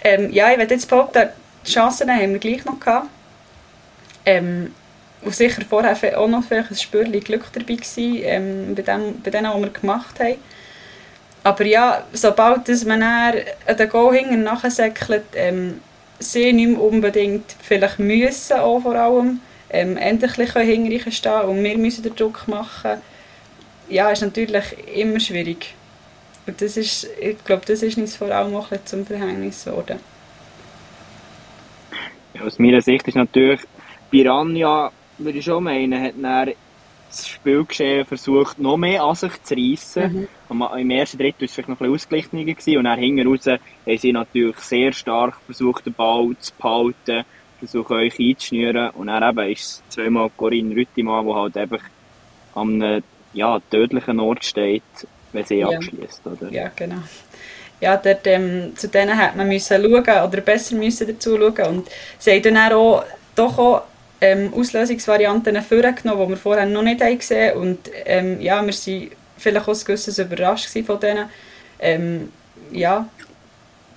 ähm, ja, ich würde jetzt behaupten, die Chancen haben wir gleich noch gehabt. Ähm, und sicher vorher auch noch vielleicht ein Spürchen Glück dabei gewesen, ähm, bei, dem, bei denen, die wir gemacht haben. Aber ja, sobald man dann an den Goal hinten nachsäckelt, ähm, sie nicht mehr unbedingt vielleicht müssen auch vor allem, ähm, endlich hinterher stehen und wir müssen den Druck machen, ja, ist natürlich immer schwierig. Und das ist, ich glaube, das ist uns vor allem auch ein zum Verhängnis geworden. Ja, aus meiner Sicht ist natürlich Piranha würde ich schon meinen, hat dann das Spielgeschehen versucht, noch mehr an sich zu reissen. Mhm. Im ersten Drittel war es vielleicht noch ein bisschen ausgeglichener gewesen, und dann hinten raus haben sie natürlich sehr stark versucht, den Ball zu behalten, versucht euch einzuschnüren und dann eben ist es zweimal Corinne Rüttimann, die halt einfach an einem ja, tödlichen Ort steht, wenn sie ja. abschließt, oder? Ja, genau. Ja, dort, ähm, zu denen hätte man müssen schauen oder besser müssen dazu schauen und sie haben dann auch doch auch ähm, Auslösungsvarianten vorgenommen, die wir vorher noch nicht gesehen haben. Und ähm, ja, wir waren vielleicht auch gewisses überrascht von denen. Ähm, ja,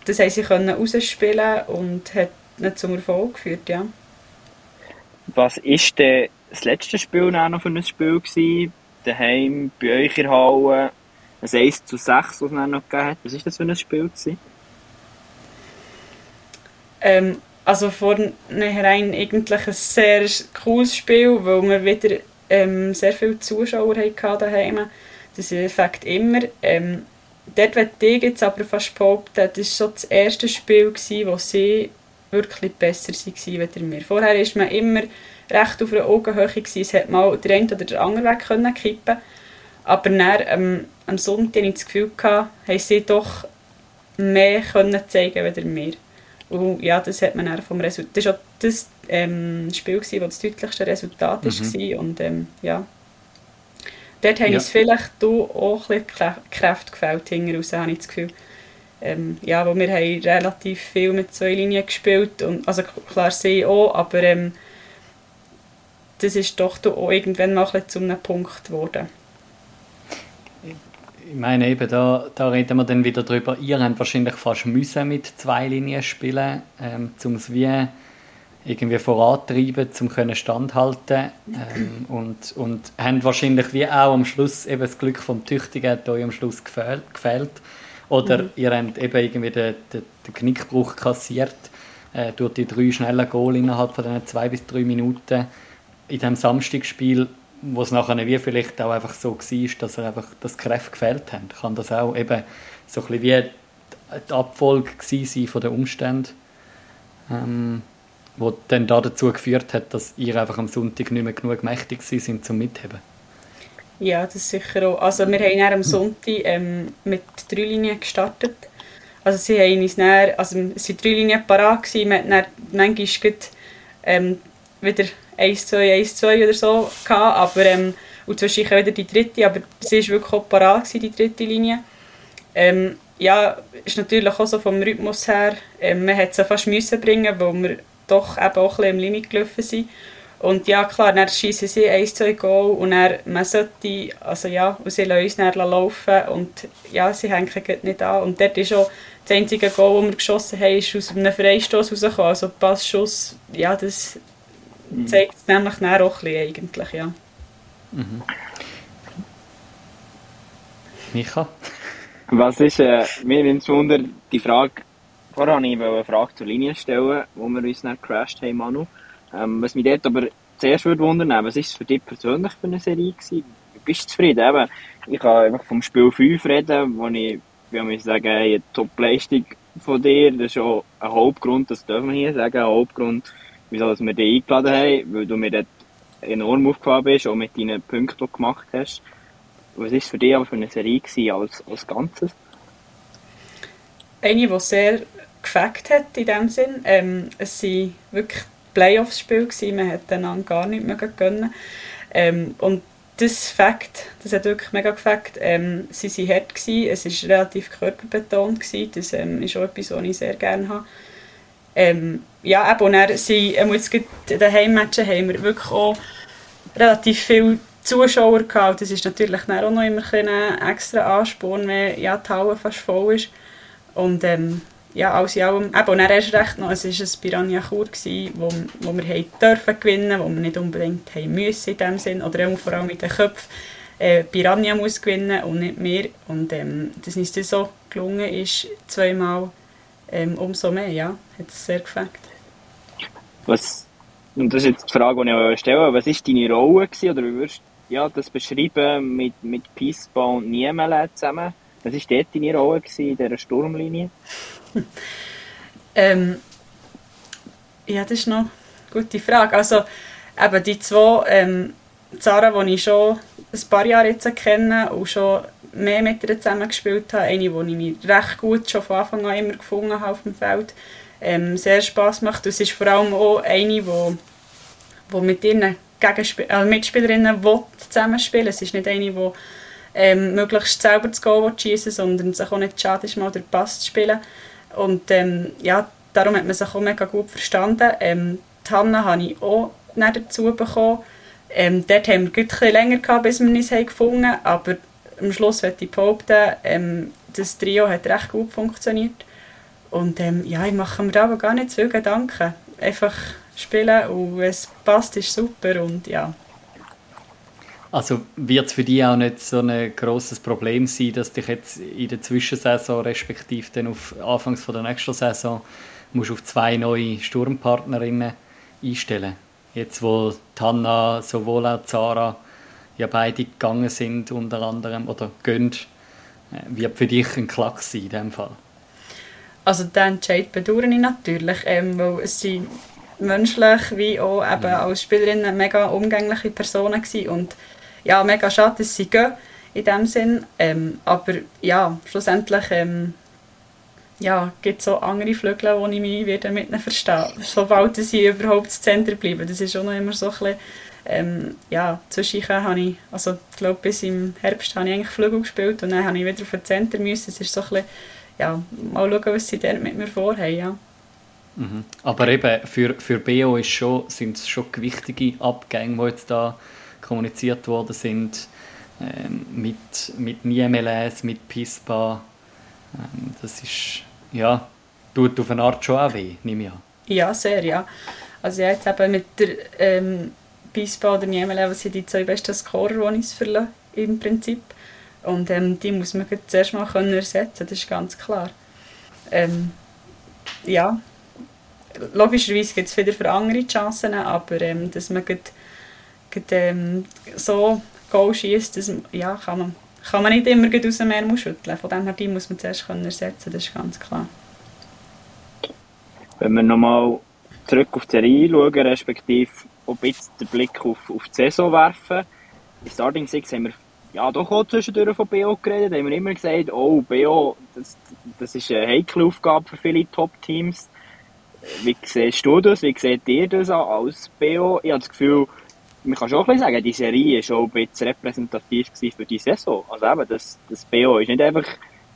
das haben sie können rausspielen und hat nicht zum Erfolg geführt, ja. Was war denn das letzte Spiel noch für ein Spiel gewesen? Daheim bei euch in Halle? Ein 1 zu 6, was es noch gegeben hat. Was war das für ein Spiel? Ähm, also vornherein eigentlich ein sehr cooles Spiel, weil wir wieder ähm, sehr viele Zuschauer hatten daheim. Das ist Effekt immer. Ähm, dort werde ich jetzt aber fast behaupten, das war so das erste Spiel, gewesen, wo sie wirklich besser waren als wir. Vorher war man immer recht auf einer Augenhöhe. Gewesen. Es hätte mal der eine oder der andere Weg können kippen Aber dann, ähm, am Sonntag hatte ich das Gefühl, gehabt, haben sie doch mehr können zeigen als wir. Und ja, das hat man vom Resultat. Das war auch das ähm, Spiel, das das deutlichste Resultat mhm. war. Und ähm, ja, dort ja. haben uns vielleicht auch ein bisschen Kräfte gefällt, hinten raus, habe ich das Gefühl. Ähm, ja, wo wir haben relativ viel mit zwei Linien gespielt. Und, also klar, sie auch, aber ähm, das ist doch auch irgendwann mal ein zu einem Punkt geworden. Ich meine eben, da, da reden wir dann wieder drüber. Ihr habt wahrscheinlich fast müssen mit zwei Linien spielen, ähm, um es wie irgendwie vorantreiben, um können standhalten ähm, und und haben wahrscheinlich wie auch am Schluss eben das Glück vom Tüchtigen hat euch am Schluss gefehlt, gefehlt. oder mhm. ihr habt eben irgendwie den, den, den Knickbruch kassiert äh, durch die drei schnellen Goal innerhalb von den zwei bis drei Minuten in diesem Samstagsspiel, wo es nachher wie vielleicht auch einfach so war, dass er einfach das Kräfte gefehlt haben. Kann das auch eben so ein wie die Abfolge sein von den Umständen, ähm, wo dann da dazu geführt hat, dass ihr einfach am Sonntag nicht mehr genug mächtig sind zum Mitheben? Ja, das ist sicher auch. Also wir haben am Sonntag ähm, mit drei Linien gestartet. Also sie haben uns dann, also es waren drei Linien parat, gewesen. wir hatten dann manchmal ähm, wieder 1, 2, 1, 2 oder so gehabt, aber ähm, und zwischendurch wieder die dritte, aber sie war wirklich auch parat, die dritte Linie. Ähm, ja, ist natürlich auch so vom Rhythmus her, ähm, man hätte es fast müssen bringen, weil wir doch eben auch ein bisschen im Limit gelaufen sind. Und ja, klar, dann schießen sie 1, 2 Goal und dann, man sollte, also ja, und sie lassen uns dann laufen und ja, sie hängen nicht an. Und dort ist auch das einzige Goal, das wir geschossen haben, ist aus einem Freistoß rausgekommen. Also Passschuss, ja, das mhm. zeigt es nämlich dann auch ein bisschen eigentlich, ja. Mhm. Micha? Was ist, äh, mir nimmt Wunder, die Frage, vorher wollte ich eine Frage zur Linie stellen, wo wir uns dann gecrashed haben, Manu. Ähm, was mich dort aber zuerst würde wundern, was ist es für dich persönlich für eine Serie gewesen? Bist du zufrieden? Eben, ich kann einfach vom Spiel 5 reden, wo ich, wie ich sagen, eine Top-Leistung von dir, das ist auch ein Hauptgrund, das dürfen wir hier sagen, ein Hauptgrund, wieso wir dich eingeladen haben, weil du mir dort enorm aufgefallen bist, auch mit deinen Punkten, die du gemacht hast. Was war für dich aber für eine Serie gewesen, als, als Ganzes? Eine, die sehr gefackt hat in dem Sinn. Ähm, es waren wirklich Playoffs-Spiel, man hätte einander gar nicht mehr gönnen. Ähm, und das Fakt, das hat wirklich mega gefackt. Ähm, sie waren hart, gewesen, es war relativ körperbetont, gewesen. das ähm, ist auch etwas, was ich sehr gerne habe. Ähm, ja, eben, und dann sind, jetzt in den Heimmatchen haben wir wirklich auch relativ viele Zuschauer gehabt. Das ist natürlich auch noch immer ein extra Ansporn, wenn ja, die Halle fast voll ist. Und ähm, ja, alles in allem, eben, und dann erst recht noch, es war ein Piranha Chur, wo, wo wir haben dürfen gewinnen, wo wir nicht unbedingt haben müssen in dem Sinn, oder vor allem mit den Köpfen. Äh, Piranha muss gewinnen und nicht mehr. Und ähm, dass uns das so gelungen ist, zweimal, ähm, umso mehr, ja, hat es sehr gefällt. Was, und das ist jetzt die Frage, die ich euch stelle, was war deine Rolle gewesen, oder wie würdest du ja, das beschreiben mit, mit Peaceball und Niemela zusammen? Was war dort deine Rolle gewesen, in dieser Sturmlinie? *laughs* ähm, ja, das ist noch eine gute Frage. Also, eben die zwei, ähm, Zara, die ich schon ein paar Jahre jetzt kenne und schon mehr mit ihr zusammen gespielt habe, eine, die ich mich recht gut schon von Anfang an immer gefunden habe auf dem Feld, ähm, sehr Spass macht. Es ist vor allem auch eine, die, die mit ihren Gegenspiel äh, Mitspielerinnen will Es ist nicht eine, die ähm, möglichst selber das Goal schießen sondern sich auch nicht schade ist, mal den Pass zu spielen. Und ähm, ja, darum hat man sich auch mega gut verstanden. Ähm, die Hanna habe ich auch dazu bekommen. Ähm, dort haben wir bisschen länger gehabt, bis wir uns gefunden haben, aber am Schluss möchte ich behaupten, ähm, das Trio hat recht gut funktioniert. Und ähm, ja, ich mache mir aber gar nicht zu viel Gedanken. Einfach spielen und es passt, ist super und ja. Also wird es für dich auch nicht so ein großes Problem sein, dass dich jetzt in der Zwischensaison respektive dann auf Anfangs von der nächsten Saison musst auf zwei neue Sturmpartnerinnen einstellen? Jetzt wo Tanna sowohl auch Zara ja beide gegangen sind unter anderem oder gehen, äh, wird für dich ein Klacks sein in diesem Fall? Also den Entscheid bedauere ich natürlich, ähm, weil es sind menschlich wie auch eben mhm. als Spielerinnen mega umgängliche Personen gewesen. und ja, mega schade, dass sie gehen in dem Sinn, ähm, aber ja, schlussendlich ähm, ja, gibt es auch andere Flügel, wo ich mich wieder mit ihnen verstehe, sobald sie überhaupt das Zentrum bleiben. Das ist auch noch immer so ein bisschen, ähm, ja, zwischendurch habe ich, also ich glaube bis im Herbst habe ich eigentlich Flügel gespielt und dann habe ich wieder auf das Zentrum müssen. Es ist so ein bisschen, ja, mal schauen, was sie dort mit mir vorhaben, ja. Mhm. Aber eben, für, für BO ist schon, sind es schon gewichtige Abgänge, die jetzt da kommuniziert worden sind, ähm, mit, mit NIMLS, mit PISPA. Ähm, das ist, ja, tut auf eine Art schon auch weh, nehme ich an. Ja, sehr, ja. Also ja, jetzt eben mit der ähm, PISPA oder NIMLS sind die zwei besten Scorer, die ich verlasse, im Prinzip. Und ähm, die muss man zuerst mal können ersetzen, das ist ganz klar. Ähm, ja, logischerweise gibt es wieder für andere Chancen, aber ähm, dass man grad, grad, ähm, so Goal schießt, ja, kann man, kann man nicht immer aus dem Ärmel schütteln. Von dem her die muss man zuerst können ersetzen das ist ganz klar. Wenn wir nochmal zurück auf die Serie schauen, respektive ob jetzt den Blick auf, auf die Saison werfen, in Starting Six haben wir ja, doch auch zwischendurch von BO geredet, da haben wir immer gesagt, oh, BO, das, das ist eine heikle Aufgabe für viele Top-Teams. Wie siehst du das? Wie seht ihr das als BO? Ich habe das Gefühl, man kann schon ein sagen, die Serie war schon ein bisschen repräsentativ für die Saison. Also eben, das, das BO ist nicht einfach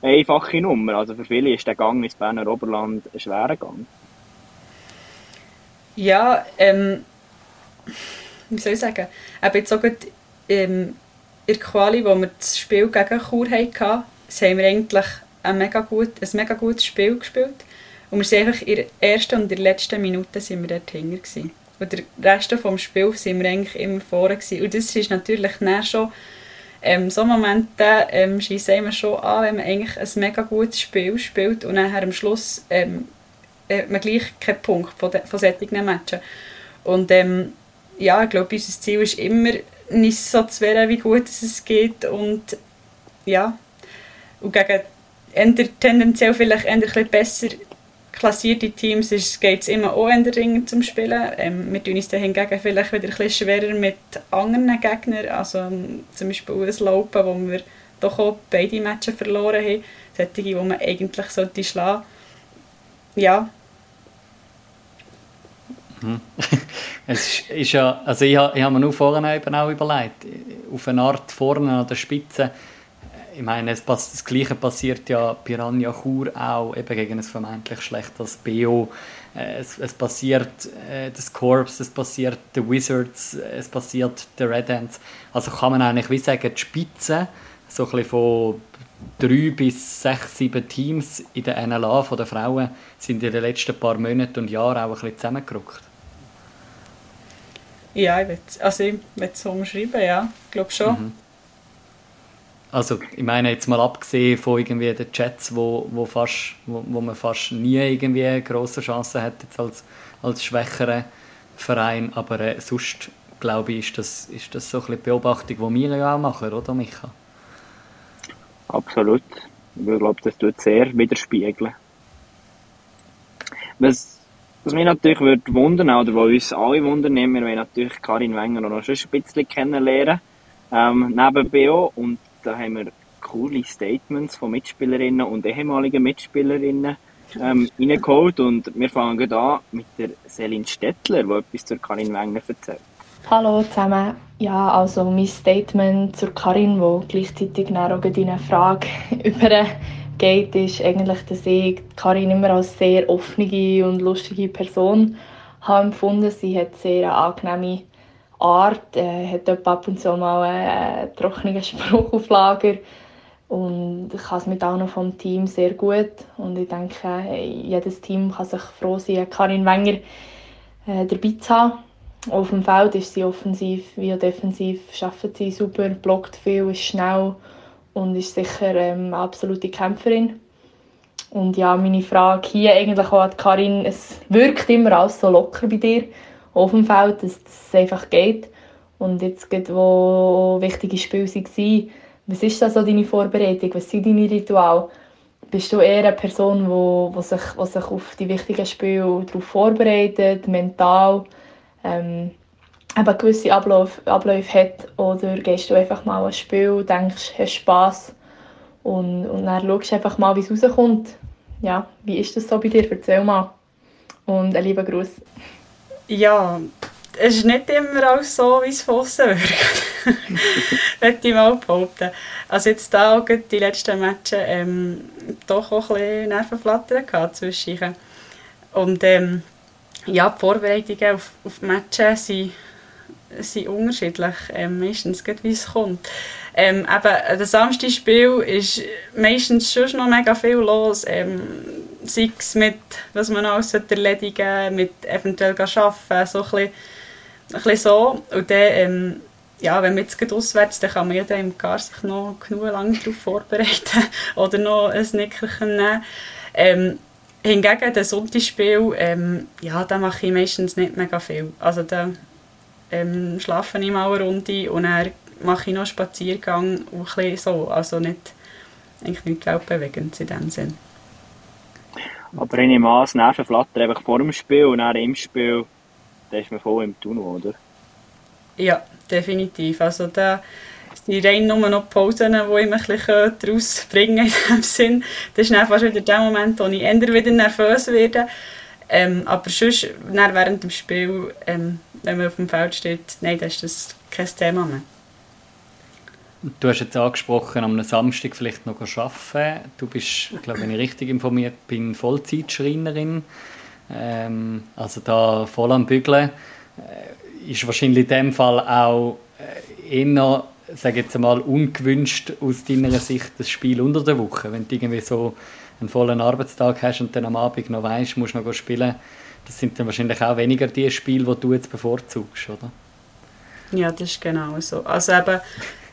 eine einfache Nummer. Also für viele ist der Gang ins Berner Oberland ein schwerer Gang. Ja, ähm, wie soll ich sagen, eben jetzt auch ähm, in der Quali, wo wir das Spiel gegen Chur hatten, haben wir eigentlich ein mega, gut, ein mega gutes Spiel gespielt. Und wir sind einfach in der ersten und der letzten Minute sind wir dort hinter gewesen. Und der Rest des Spiels sind wir eigentlich immer vorne gewesen. Und das ist natürlich dann schon, ähm, so Momente ähm, schießen immer schon an, wenn man eigentlich ein mega gutes Spiel spielt und dann am Schluss ähm, hat man gleich keinen Punkt von, de, von solchen Matchen. Und ähm, ja, ich glaube, unser Ziel ist immer, nicht so zu werden, wie gut es geht und ja, und gegen tendenziell vielleicht ein bisschen besser klassierte Teams geht es immer auch in zum Spielen. Ähm, wir tun uns dann hingegen vielleicht wieder ein schwerer mit anderen Gegnern, also um, zum Beispiel US Laupen, wo wir doch auch beide Matches verloren haben. Solche, die man eigentlich sollte schlagen Ja. Mhm. *laughs* es ist, ist, ja, also ich, ich habe mir nur vorhin eben auch überlegt, auf eine Art vorne an der Spitze ich meine, es, das Gleiche passiert ja Piranha Chur auch, eben gegen ein vermeintlich schlechtes BO. Äh, es, es passiert äh, das Corps, es passiert The Wizards, es passiert The Red Ants. Also kann man eigentlich wie sagen, die Spitze, so ein von drei bis sechs, sieben Teams in der NLA von den Frauen sind in den letzten paar Monaten und Jahren auch ein bisschen zusammengerückt. Ja, ich will, also es so umschreiben, ja, ich glaube schon. Mhm. Also ich meine jetzt mal abgesehen von irgendwie den Chats, wo, wo, fast, wo, wo man fast nie irgendwie eine grosse Chance hat jetzt als, als schwächerer Verein, aber äh, sonst glaube ich, ist das, ist das so eine Beobachtung, die wir ja auch machen, oder Micha? Absolut. Ich glaube, das tut sehr widerspiegeln. Was, was mich natürlich würde wundern, oder was uns alle wundern, wir wollen natürlich Karin Wenger noch ein bisschen kennenlernen, ähm, neben BO und da haben wir coole Statements von Mitspielerinnen und ehemaligen Mitspielerinnen ähm, reingeholt. Und wir fangen an mit der Selin Stettler, die etwas zur Karin Wenger erzählt. Hallo zusammen. Ja, also mein Statement zur Karin, wo gleichzeitig auch deine Frage *laughs* übergeht, ist eigentlich, dass ich Karin immer als sehr offene und lustige Person habe empfunden. Sie hat sehr angenehme Art, äh, hat ab und zu mal einen trockenen Spruch auf Lager und ich kann es mit allen vom Team sehr gut und ich denke, jedes Team kann sich froh sein, Karin Wenger äh, dabei zu haben. Auf dem Feld ist sie offensiv wie defensiv, arbeitet sie super, blockt viel, ist schnell und ist sicher ähm, eine absolute Kämpferin. Und ja, meine Frage hier eigentlich auch an Karin, es wirkt immer alles so locker bei dir auf dem Feld, dass es einfach geht. Und jetzt, gerade, wo wichtige Spiele waren, was ist da so deine Vorbereitung? Was sind deine Rituale? Bist du eher eine Person, die wo, wo sich, wo sich auf die wichtigen Spiele darauf vorbereitet, mental, ähm, eben gewisse Abläufe, Abläufe hat? Oder gehst du einfach mal ein Spiel, denkst, hast Spass und, und dann schaust einfach mal, wie es rauskommt? Ja, wie ist das so bei dir? Erzähl mal. Und einen lieben Gruß. Ja, es ist nicht immer alles so, wie es von außen wirkt. *laughs* Möchte ich mal behaupten. Also jetzt da auch die letzten Matches ähm, doch auch ein bisschen Nervenflattern gehabt Und ähm, ja, die Vorbereitungen auf, auf Matches sind, sind unterschiedlich. Ähm, meistens wie es kommt. Ähm, eben, das Samstagspiel ist meistens schon noch mega viel los. Ähm, sei es mit, was man alles erledigen sollte, mit eventuell arbeiten, so ein bisschen, ein bisschen so. Und dann, ähm, ja, wenn man jetzt auswärts, dann kann man ja dann im Gar sich noch genug lange darauf vorbereiten *laughs* oder noch ein Nickerchen nehmen. Ähm, hingegen, das Sonntagsspiel, ähm, ja, da mache ich meistens nicht mega viel. Also da ähm, schlafe ich mal eine Runde und dann mache ich noch einen Spaziergang und ein so. Also nicht, eigentlich nicht weltbewegend in dem Sinn. Aber ich nehme an, das Nervenflattern einfach vor dem Spiel und dann im Spiel, da ist man voll im Tunnel, oder? Ja, definitiv. Also da sind rein nur noch Pausen, die ich mich ein daraus bringen in dem Sinn. Das ist dann fast wieder der Moment, wo ich eher wieder nervös werde. Ähm, aber sonst, während dem Spiel, ähm, wenn man auf dem Feld steht, nein, das ist das kein Thema mehr. Du hast jetzt angesprochen, am Samstag vielleicht noch arbeiten. Du bist, glaube, wenn ich richtig informiert bin, Vollzeitschreinerin. Ähm, also da voll am Bügeln. Äh, ist wahrscheinlich in dem Fall auch äh, eher, sage jetzt mal, ungewünscht aus deiner Sicht das Spiel unter der Woche. Wenn du irgendwie so einen vollen Arbeitstag hast und dann am Abend noch weißt, musst noch spielen. Das sind dann wahrscheinlich auch weniger die Spiele, die du jetzt bevorzugst, oder? Ja, das ist genau so. Also eben,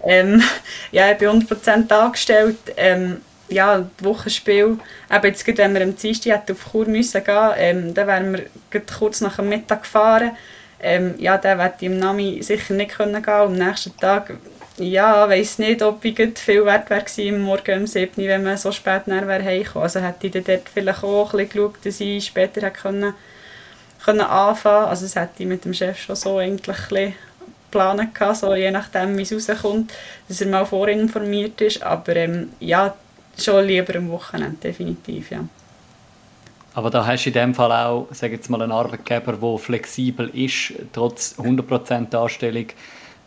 ähm, *laughs* ja, ich bin 100% angestellt. Ähm, ja, das Wochenspiel. Eben jetzt, wenn wir am Dienstag auf Chur müssen gehen ähm, dann wären wir kurz nach dem Mittag gefahren. Ähm, ja, dann werde ich im Nami sicher nicht können gehen. Am nächsten Tag, ja, weiß nicht, ob ich viel wert wäre gewesen, morgen um 7 wenn man so spät näher wäre heimgekommen. Also hätte ich dann dort vielleicht auch ein bisschen geschaut, dass ich später hätte können, können anfangen Also das hätte ich mit dem Chef schon so eigentlich ein bisschen planen gehabt, so je nachdem, wie es rauskommt, dass er mal vorinformiert ist. Aber ähm, ja, schon lieber am Wochenende, definitiv, ja. Aber da hast du in dem Fall auch, sag jetzt mal, einen Arbeitgeber, der flexibel ist, trotz 100% Anstellung,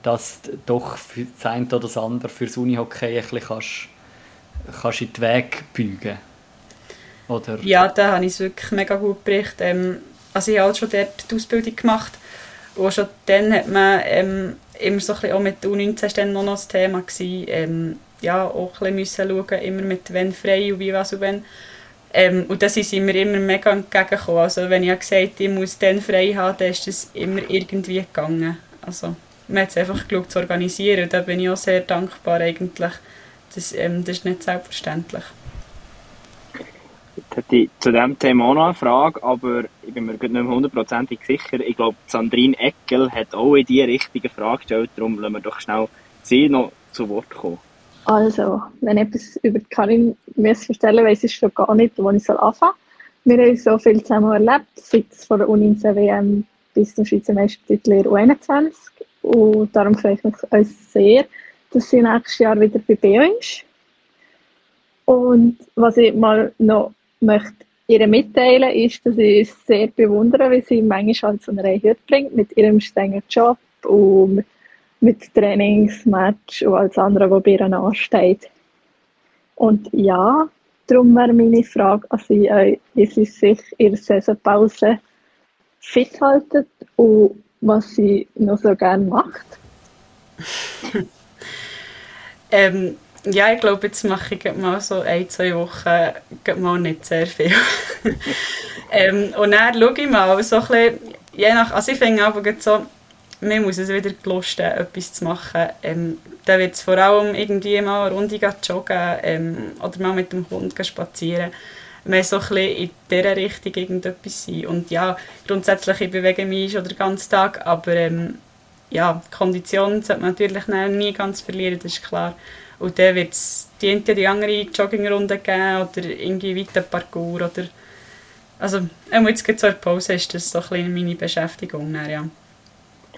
dass du doch für das eine oder das andere für das Unihockey ein bisschen kannst, kannst in den Weg beugen oder? Ja, da habe ich es wirklich mega gut berichtet. Ähm, also ich habe schon dort die Ausbildung gemacht und schon dann hat man ähm, immer so ein bisschen, auch mit U19 war noch, das Thema, gewesen, ähm, ja, auch ein bisschen schauen, immer mit wenn frei und wie was und wenn. Ähm, und da sind mir immer mega entgegengekommen. Also wenn ich gesagt habe, ich muss dann frei haben, dann ist das immer irgendwie gegangen. Also man hat es einfach geschaut zu organisieren und da bin ich auch sehr dankbar eigentlich. Das, ähm, das ist nicht selbstverständlich. Jetzt hätte ich zu diesem Thema auch noch eine Frage, aber ich bin mir nicht mehr hundertprozentig sicher. Ich glaube, Sandrine Eckel hat auch in die richtige Frage gestellt, darum lassen wir doch schnell sie noch zu Wort kommen. Also, wenn ich etwas über Karin erzählen weiß ich schon gar nicht, wo ich soll anfangen soll. Wir haben so viel zusammen erlebt, seit von der U19 WM bis zum Schweizer Meistertitel U21. Und darum freue ich mich uns sehr, dass sie nächstes Jahr wieder bei BO ist. Und was ich mal noch möchte ihr mitteilen, ist, dass ich es sehr bewundere, wie sie manchmal halt so eine Hürde bringt mit ihrem strengen Job und mit Trainingsmatch und alles andere, was bei ihr ansteht. Und ja, darum wäre meine Frage an Sie, äh, wie Sie sich Ihre Saisonpause fit halten und was Sie noch so gerne macht. *laughs* ähm, ja, ich glaube, jetzt mache ich mal so ein, zwei Wochen mal nicht sehr viel. *laughs* ähm, und dann schaue ich mal so ein bisschen, je nach, also ich finde einfach so, man muss es wieder gelusten, etwas zu machen. Ähm, dann wird es vor allem irgendwie mal eine Runde joggen ähm, oder mal mit dem Hund spazieren. Man so ein bisschen in dieser Richtung irgendetwas sein. Und ja, grundsätzlich ich bewege mich schon den ganzen Tag, aber ähm, ja, die Kondition sollte man natürlich nie ganz verlieren, das ist klar. Und dann wird es die eine die andere Joggingrunde geben oder irgendwie weiter Parcours oder also jetzt geht zur Pause ist das so ein meine Beschäftigung dann, ja.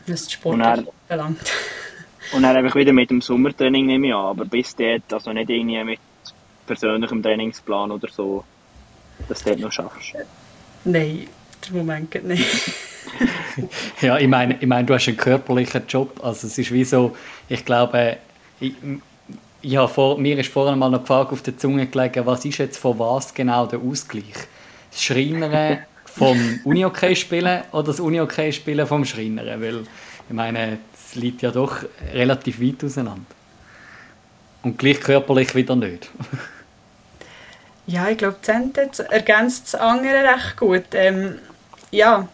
Was die Sport belangt. *laughs* Und dann einfach wieder mit dem Sommertraining nehme ich an, aber bis dort, also nicht irgendwie mit persönlichem Trainingsplan oder so, dass du dort noch schaffst. Nein, der Moment geht nicht. *laughs* ja, ich meine, ich meine, du hast einen körperlichen Job, also es ist wie so, ich glaube, ich, ich vor, mir ist vorhin mal eine Frage auf der Zunge gelegen, was ist jetzt von was genau der Ausgleich? Das Schreinern *laughs* vom Uni-OK-Spielen oder das Uni-OK-Spielen vom Schreinern? Weil, ich meine, es liegt ja doch relativ weit auseinander. Und gleich körperlich wieder nicht. *laughs* ja, ich glaube, das eine ergänzt das andere recht gut. Ähm, ja,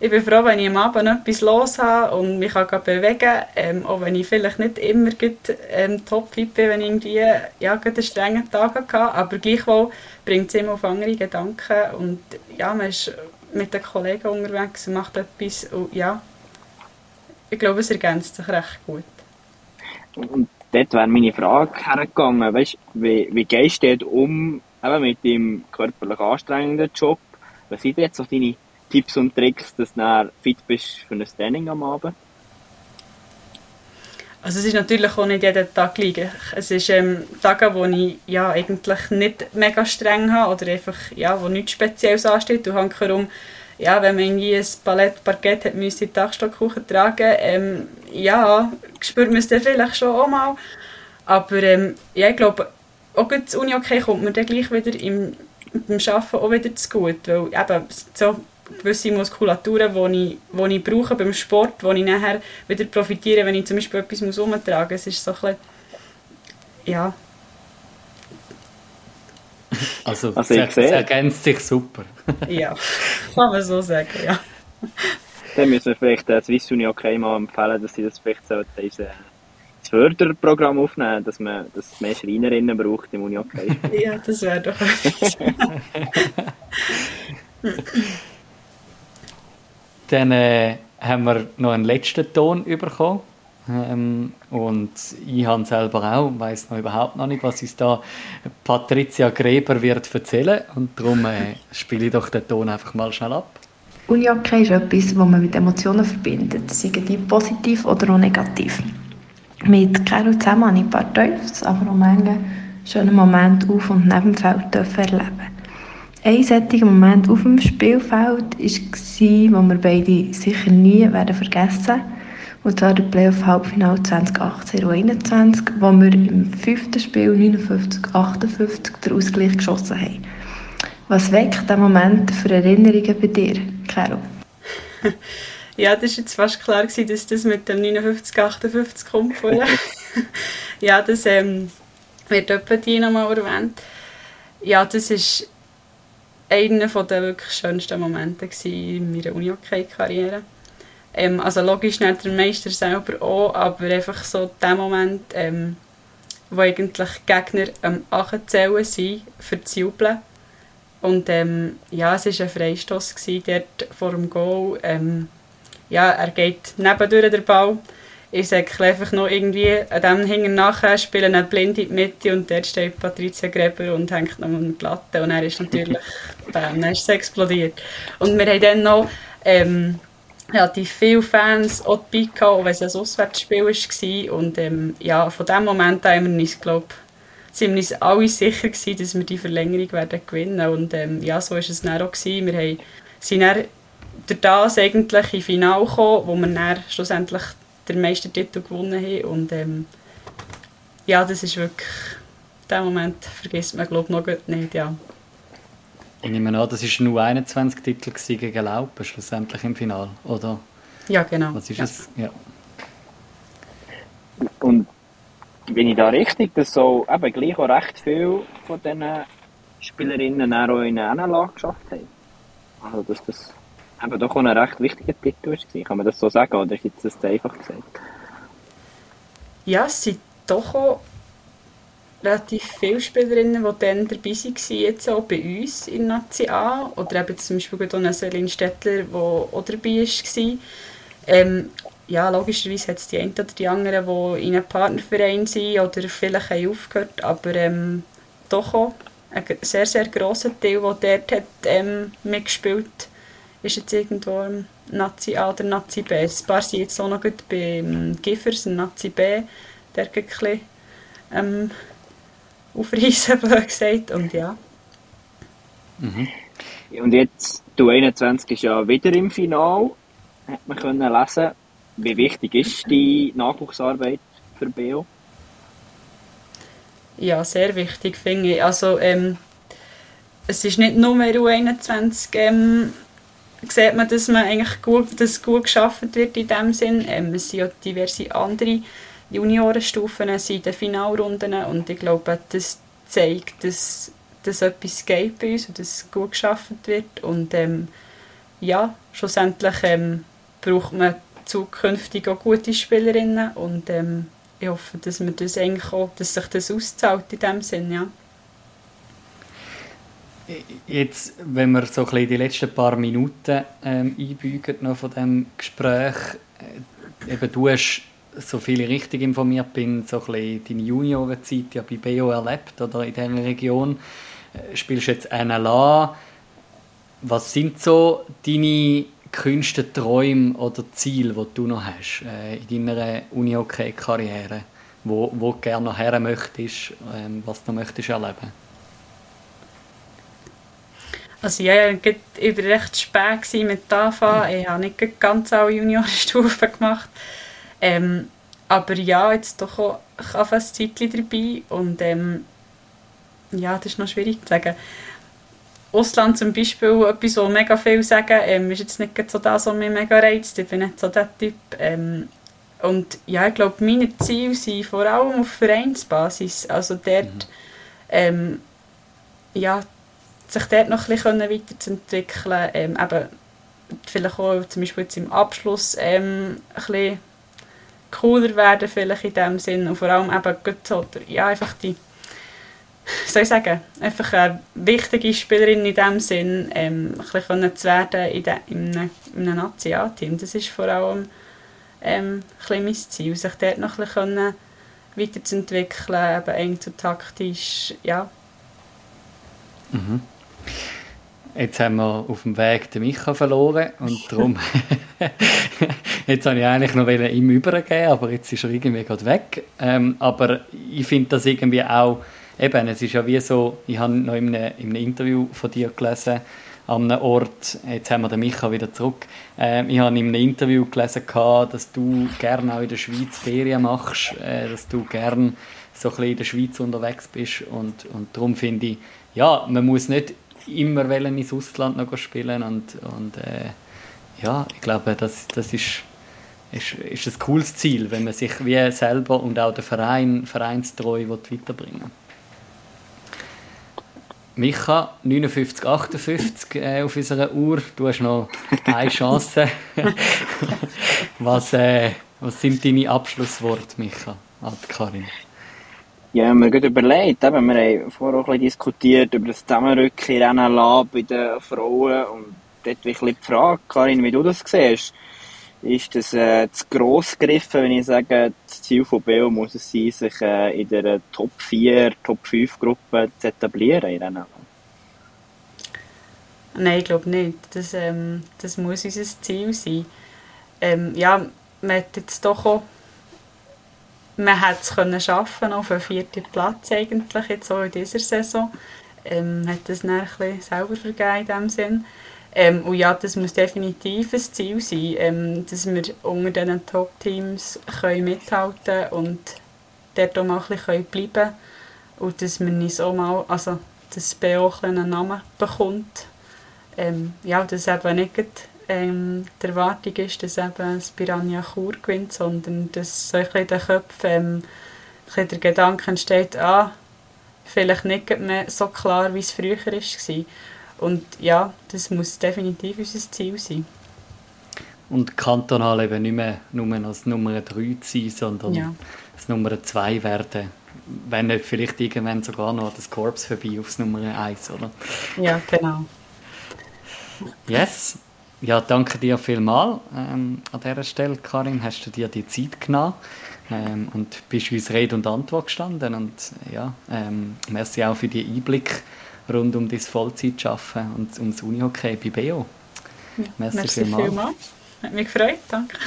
ich bin froh, wenn ich am Abend etwas los habe und mich kann bewegen ähm, auch wenn ich vielleicht nicht immer gut, ähm, topfit bin, wenn ich irgendwie ja, einen strengen Tag hatte, aber gleichwohl bringt es immer auf andere Gedanken und ja, man ist mit den Kollegen unterwegs und macht etwas und ja, ich glaube, es ergänzt sich recht gut. Und dort wäre meine Frage hergegangen, weißt, wie, wie gehst du dort um eben mit deinem körperlich anstrengenden Job? Was sind jetzt so deine Tipps und Tricks, dass du fit bist für ein Training am Abend? Also es ist natürlich auch nicht jeden Tag gleich. Es ist ähm, Tage, wo ich ja, eigentlich nicht mega streng habe oder einfach, ja, wo nichts Spezielles ansteht. Du hast um, ja, wenn man irgendwie ein Palett Parkett hat, müsste die Dachstockkuchen tragen, ähm, ja, spürt man es dann vielleicht schon auch mal. Aber ähm, ja, ich glaube, auch gut das Uni okay kommt mir dann gleich wieder im, beim Arbeiten auch wieder zu gut, weil eben so gewisse Muskulaturen, die ich, die ich brauche beim Sport, wo ich nachher wieder profitiere, wenn ich zum Beispiel etwas muss umtragen muss. Es ist so ein bisschen, ja. *laughs* Also, also es, es ergänzt sich super. *laughs* ja, kann man so sagen, ja. Dann müssen wir vielleicht äh, Swiss Uni okay mal empfehlen, dass sie das vielleicht so diese Förderprogramm aufnehmen, dass man dass es mehr Schreinerinnen braucht im Uni okay. *laughs* ja, das wäre doch etwas. *laughs* Dann äh, haben wir noch einen letzten Ton bekommen. Ähm, und ich habe selber auch, weiß noch überhaupt noch nicht, was uns da Patricia Gräber wird erzählen und darum äh, spiele ich doch den Ton einfach mal schnell ab. Unihockey ist etwas, das man mit Emotionen verbindet, seien die positiv oder auch negativ. Mit Carol zusammen habe ich ein paar Teufels, aber auch manche schöne Momente auf und neben dem Feld erleben ein solcher Moment auf dem Spielfeld war, wo wir beide sicher nie werden vergessen und zwar der Playoff-Halbfinale 2018 und 2021, wo wir im fünften Spiel 59-58 den Ausgleich geschossen haben. Was weckt dieser Moment für Erinnerungen bei dir, Carol? *laughs* ja, das war jetzt fast klar, gewesen, dass das mit dem 59-58 kommt. *laughs* ja, das ähm, wird etwa die nochmal erwähnt. Ja, das ist einer der wirklich schönsten Momente in meiner Uni-Hockey-Karriere. Ähm, also logisch nicht der Meister selber auch, aber einfach so der Moment, ähm, wo eigentlich Gegner am Achenzählen sind, für das Jubeln. Und ähm, ja, es war ein Freistoß dort vor dem Goal. Ähm, ja, er geht nebendurch der Ball ich sage einfach noch irgendwie an dem hinten nachher spielen eine Blinde in die Mitte und dort steht Patricia Gräber und hängt noch eine Glatte und er ist natürlich, *laughs* bam, dann ist es explodiert. Und wir haben dann noch ähm, relativ viele Fans auch dabei gehabt, auch wenn es ein Auswärtsspiel war und ähm, ja, von dem Moment an haben wir uns, glaube sind wir uns alle sicher gewesen, dass wir die Verlängerung werden gewinnen und ähm, ja, so war es dann auch gewesen. Wir haben, sind dann durch das eigentlich im Finale gekommen, wo wir dann schlussendlich den meisten Titel gewonnen haben. Und ähm, ja, das ist wirklich, den Moment vergisst man glaube ich noch nicht, ja. Ich nehme an, das war nur 21 Titel gegen Laupen, schlussendlich im Finale, oder? Ja, genau. Was ist ja. es? Ja. Und bin ich da richtig, dass so eben gleich auch recht viele von diesen Spielerinnen auch in einer Anlage geschafft haben? Also, dass das eben doch ein recht wichtiger Titel war. Kann man das so sagen oder ist jetzt das einfach gesagt? Ja, es sind doch auch relativ viele Spielerinnen, die dann dabei waren, jetzt auch bei uns in Nazi Oder eben zum Beispiel auch Celine Stettler, die auch dabei war. Ähm, ja, logischerweise hat es die einen oder die anderen, die in einem Partnerverein sind oder vielleicht haben aufgehört, aber ähm, doch auch ein sehr, sehr grosser Teil, der dort hat, ähm, mitgespielt ist jetzt irgendwo Nazi A oder Nazi B. Ein paar sind jetzt auch noch gut beim Giffers, Nazi B, der ein bisschen ähm, aufreißen, *laughs* blöd gesagt, und ja. Mhm. Und jetzt, du 21 ist ja wieder im Finale, hat man können lesen. Wie wichtig ist die Nachwuchsarbeit für BO? Ja, sehr wichtig, finde ich. Also, ähm, es ist nicht nur U21, ähm, sieht man, dass man eigentlich gut, dass gut geschaffen wird in dem Sinn. Ähm, es sind ja diverse andere Juniorenstufen in den Finalrunden und ich glaube, das zeigt, dass, dass etwas geht bei uns und dass gut geschaffen wird und ähm, ja, schlussendlich ähm, braucht man zukünftig auch gute Spielerinnen und ähm, ich hoffe, dass, man das eigentlich auch, dass sich das auszahlt in dem Sinn, ja. Jetzt, wenn wir so ein die letzten paar Minuten ähm, einbügen noch von dem Gespräch, äh, eben du hast, so viel ich richtig informiert bin, so ein deine Juniorenzeit ja bei BO erlebt oder in dieser Region, äh, spielst jetzt NLA. Was sind so deine kühnsten Träume oder Ziele, die du noch hast äh, in deiner Uni-Hockey-Karriere, wo, wo du gerne noch her möchtest, ähm, was du noch möchtest erleben? Also ja, ich war recht spät mit AFA. Ich habe nicht ganz alle Juniorenstufen gemacht. Ähm, aber ja, jetzt doch auch ein Zeitchen dabei. Und ähm, ja, das ist noch schwierig zu sagen. Ausland zum Beispiel, etwas, was mega viel sagen, ähm, ist jetzt nicht so das, was mich mega reizt. Ich bin nicht so der Typ. Ähm, und ja, ich glaube, meine Ziele sind vor allem auf Vereinsbasis. Also dort, mhm. ähm, ja, sich dort noch ein bisschen weiterzuentwickeln. Ähm, eben, vielleicht auch zum Beispiel jetzt im Abschluss ähm, ein bisschen cooler werden vielleicht in dem Sinn und vor allem eben gut so, ja, einfach die soll ich sagen, einfach eine wichtige Spielerin in dem Sinn, ähm, ein bisschen zu werden in, de, in einem, einem Nationalteam. Das ist vor allem ähm, ein mein Ziel, sich dort noch ein bisschen weiterzuentwickeln, eben eng zu taktisch, ja. Mhm. Jetzt haben wir auf dem Weg den Micha verloren und darum *laughs* jetzt habe ich eigentlich noch ihm übergeben, aber jetzt ist er irgendwie gerade weg. Ähm, aber ich finde das irgendwie auch eben, es ist ja wie so, ich habe noch in einem, in einem Interview von dir gelesen, an einem Ort, jetzt haben wir den Micha wieder zurück, ähm, ich habe in einem Interview gelesen, dass du gerne auch in der Schweiz Ferien machst, äh, dass du gerne so ein bisschen in der Schweiz unterwegs bist und, und darum finde ich, ja, man muss nicht immer wollen ins Ausland noch spielen und, und äh, ja, ich glaube, das, das ist, ist, ist ein cooles Ziel, wenn man sich wie selber und auch der Verein vereinstreu weiterbringen will. Micha, 59, 58 äh, auf unserer Uhr. Du hast noch eine Chance. *laughs* was, äh, was sind deine Abschlussworte, Micha, an Karin? Ja, wir haben mir überlegt, eben, wir haben vorher auch ein bisschen diskutiert über das Zusammenrücken in NLA bei den Frauen und dort wirklich die Frage, Karin, wie du das siehst. Ist das äh, zu gross gegriffen, wenn ich sage, das Ziel von BEO muss es sein, sich äh, in der Top 4, Top 5 Gruppe zu etablieren in NLA? Nein, ich glaube nicht. Das, ähm, das muss unser Ziel sein. Ähm, ja, man hat jetzt doch auch man hätte es können schaffen auf einen vierten Platz eigentlich jetzt auch in dieser Saison. Ähm, hat das dann ein selber vergeben in dem Sinn. Ähm, und ja, das muss definitiv ein Ziel sein, ähm, dass wir unter diesen Top-Teams mithalten können und dort auch mal ein bisschen bleiben können. Und dass man nicht so mal, also dass BO einen Namen bekommt. Ähm, ja, dass eben nicht ähm, die Erwartung ist, dass eben das Piranha Chur gewinnt, sondern dass so ein bisschen den Köpfen ähm, der Gedanke entsteht, ah, vielleicht nicht mehr so klar, wie es früher war. Und ja, das muss definitiv unser Ziel sein. Und kantonal eben nicht mehr nur als Nummer 3 sein, sondern ja. das Nummer 2 werden. Wenn nicht vielleicht irgendwann sogar noch das Korps vorbei aufs Nummer 1, oder? Ja, genau. Yes. Ja, danke dir vielmals ähm, an dieser Stelle, Karin. Hast du dir die Zeit genommen ähm, und bist uns Rede und Antwort gestanden. Und ja, ähm, merci auch für die Einblick rund um das Vollzeitschaffen und ums Unihockey bei BO. Ja, merci, merci vielmals. vielmals. Hat mich gefreut, danke.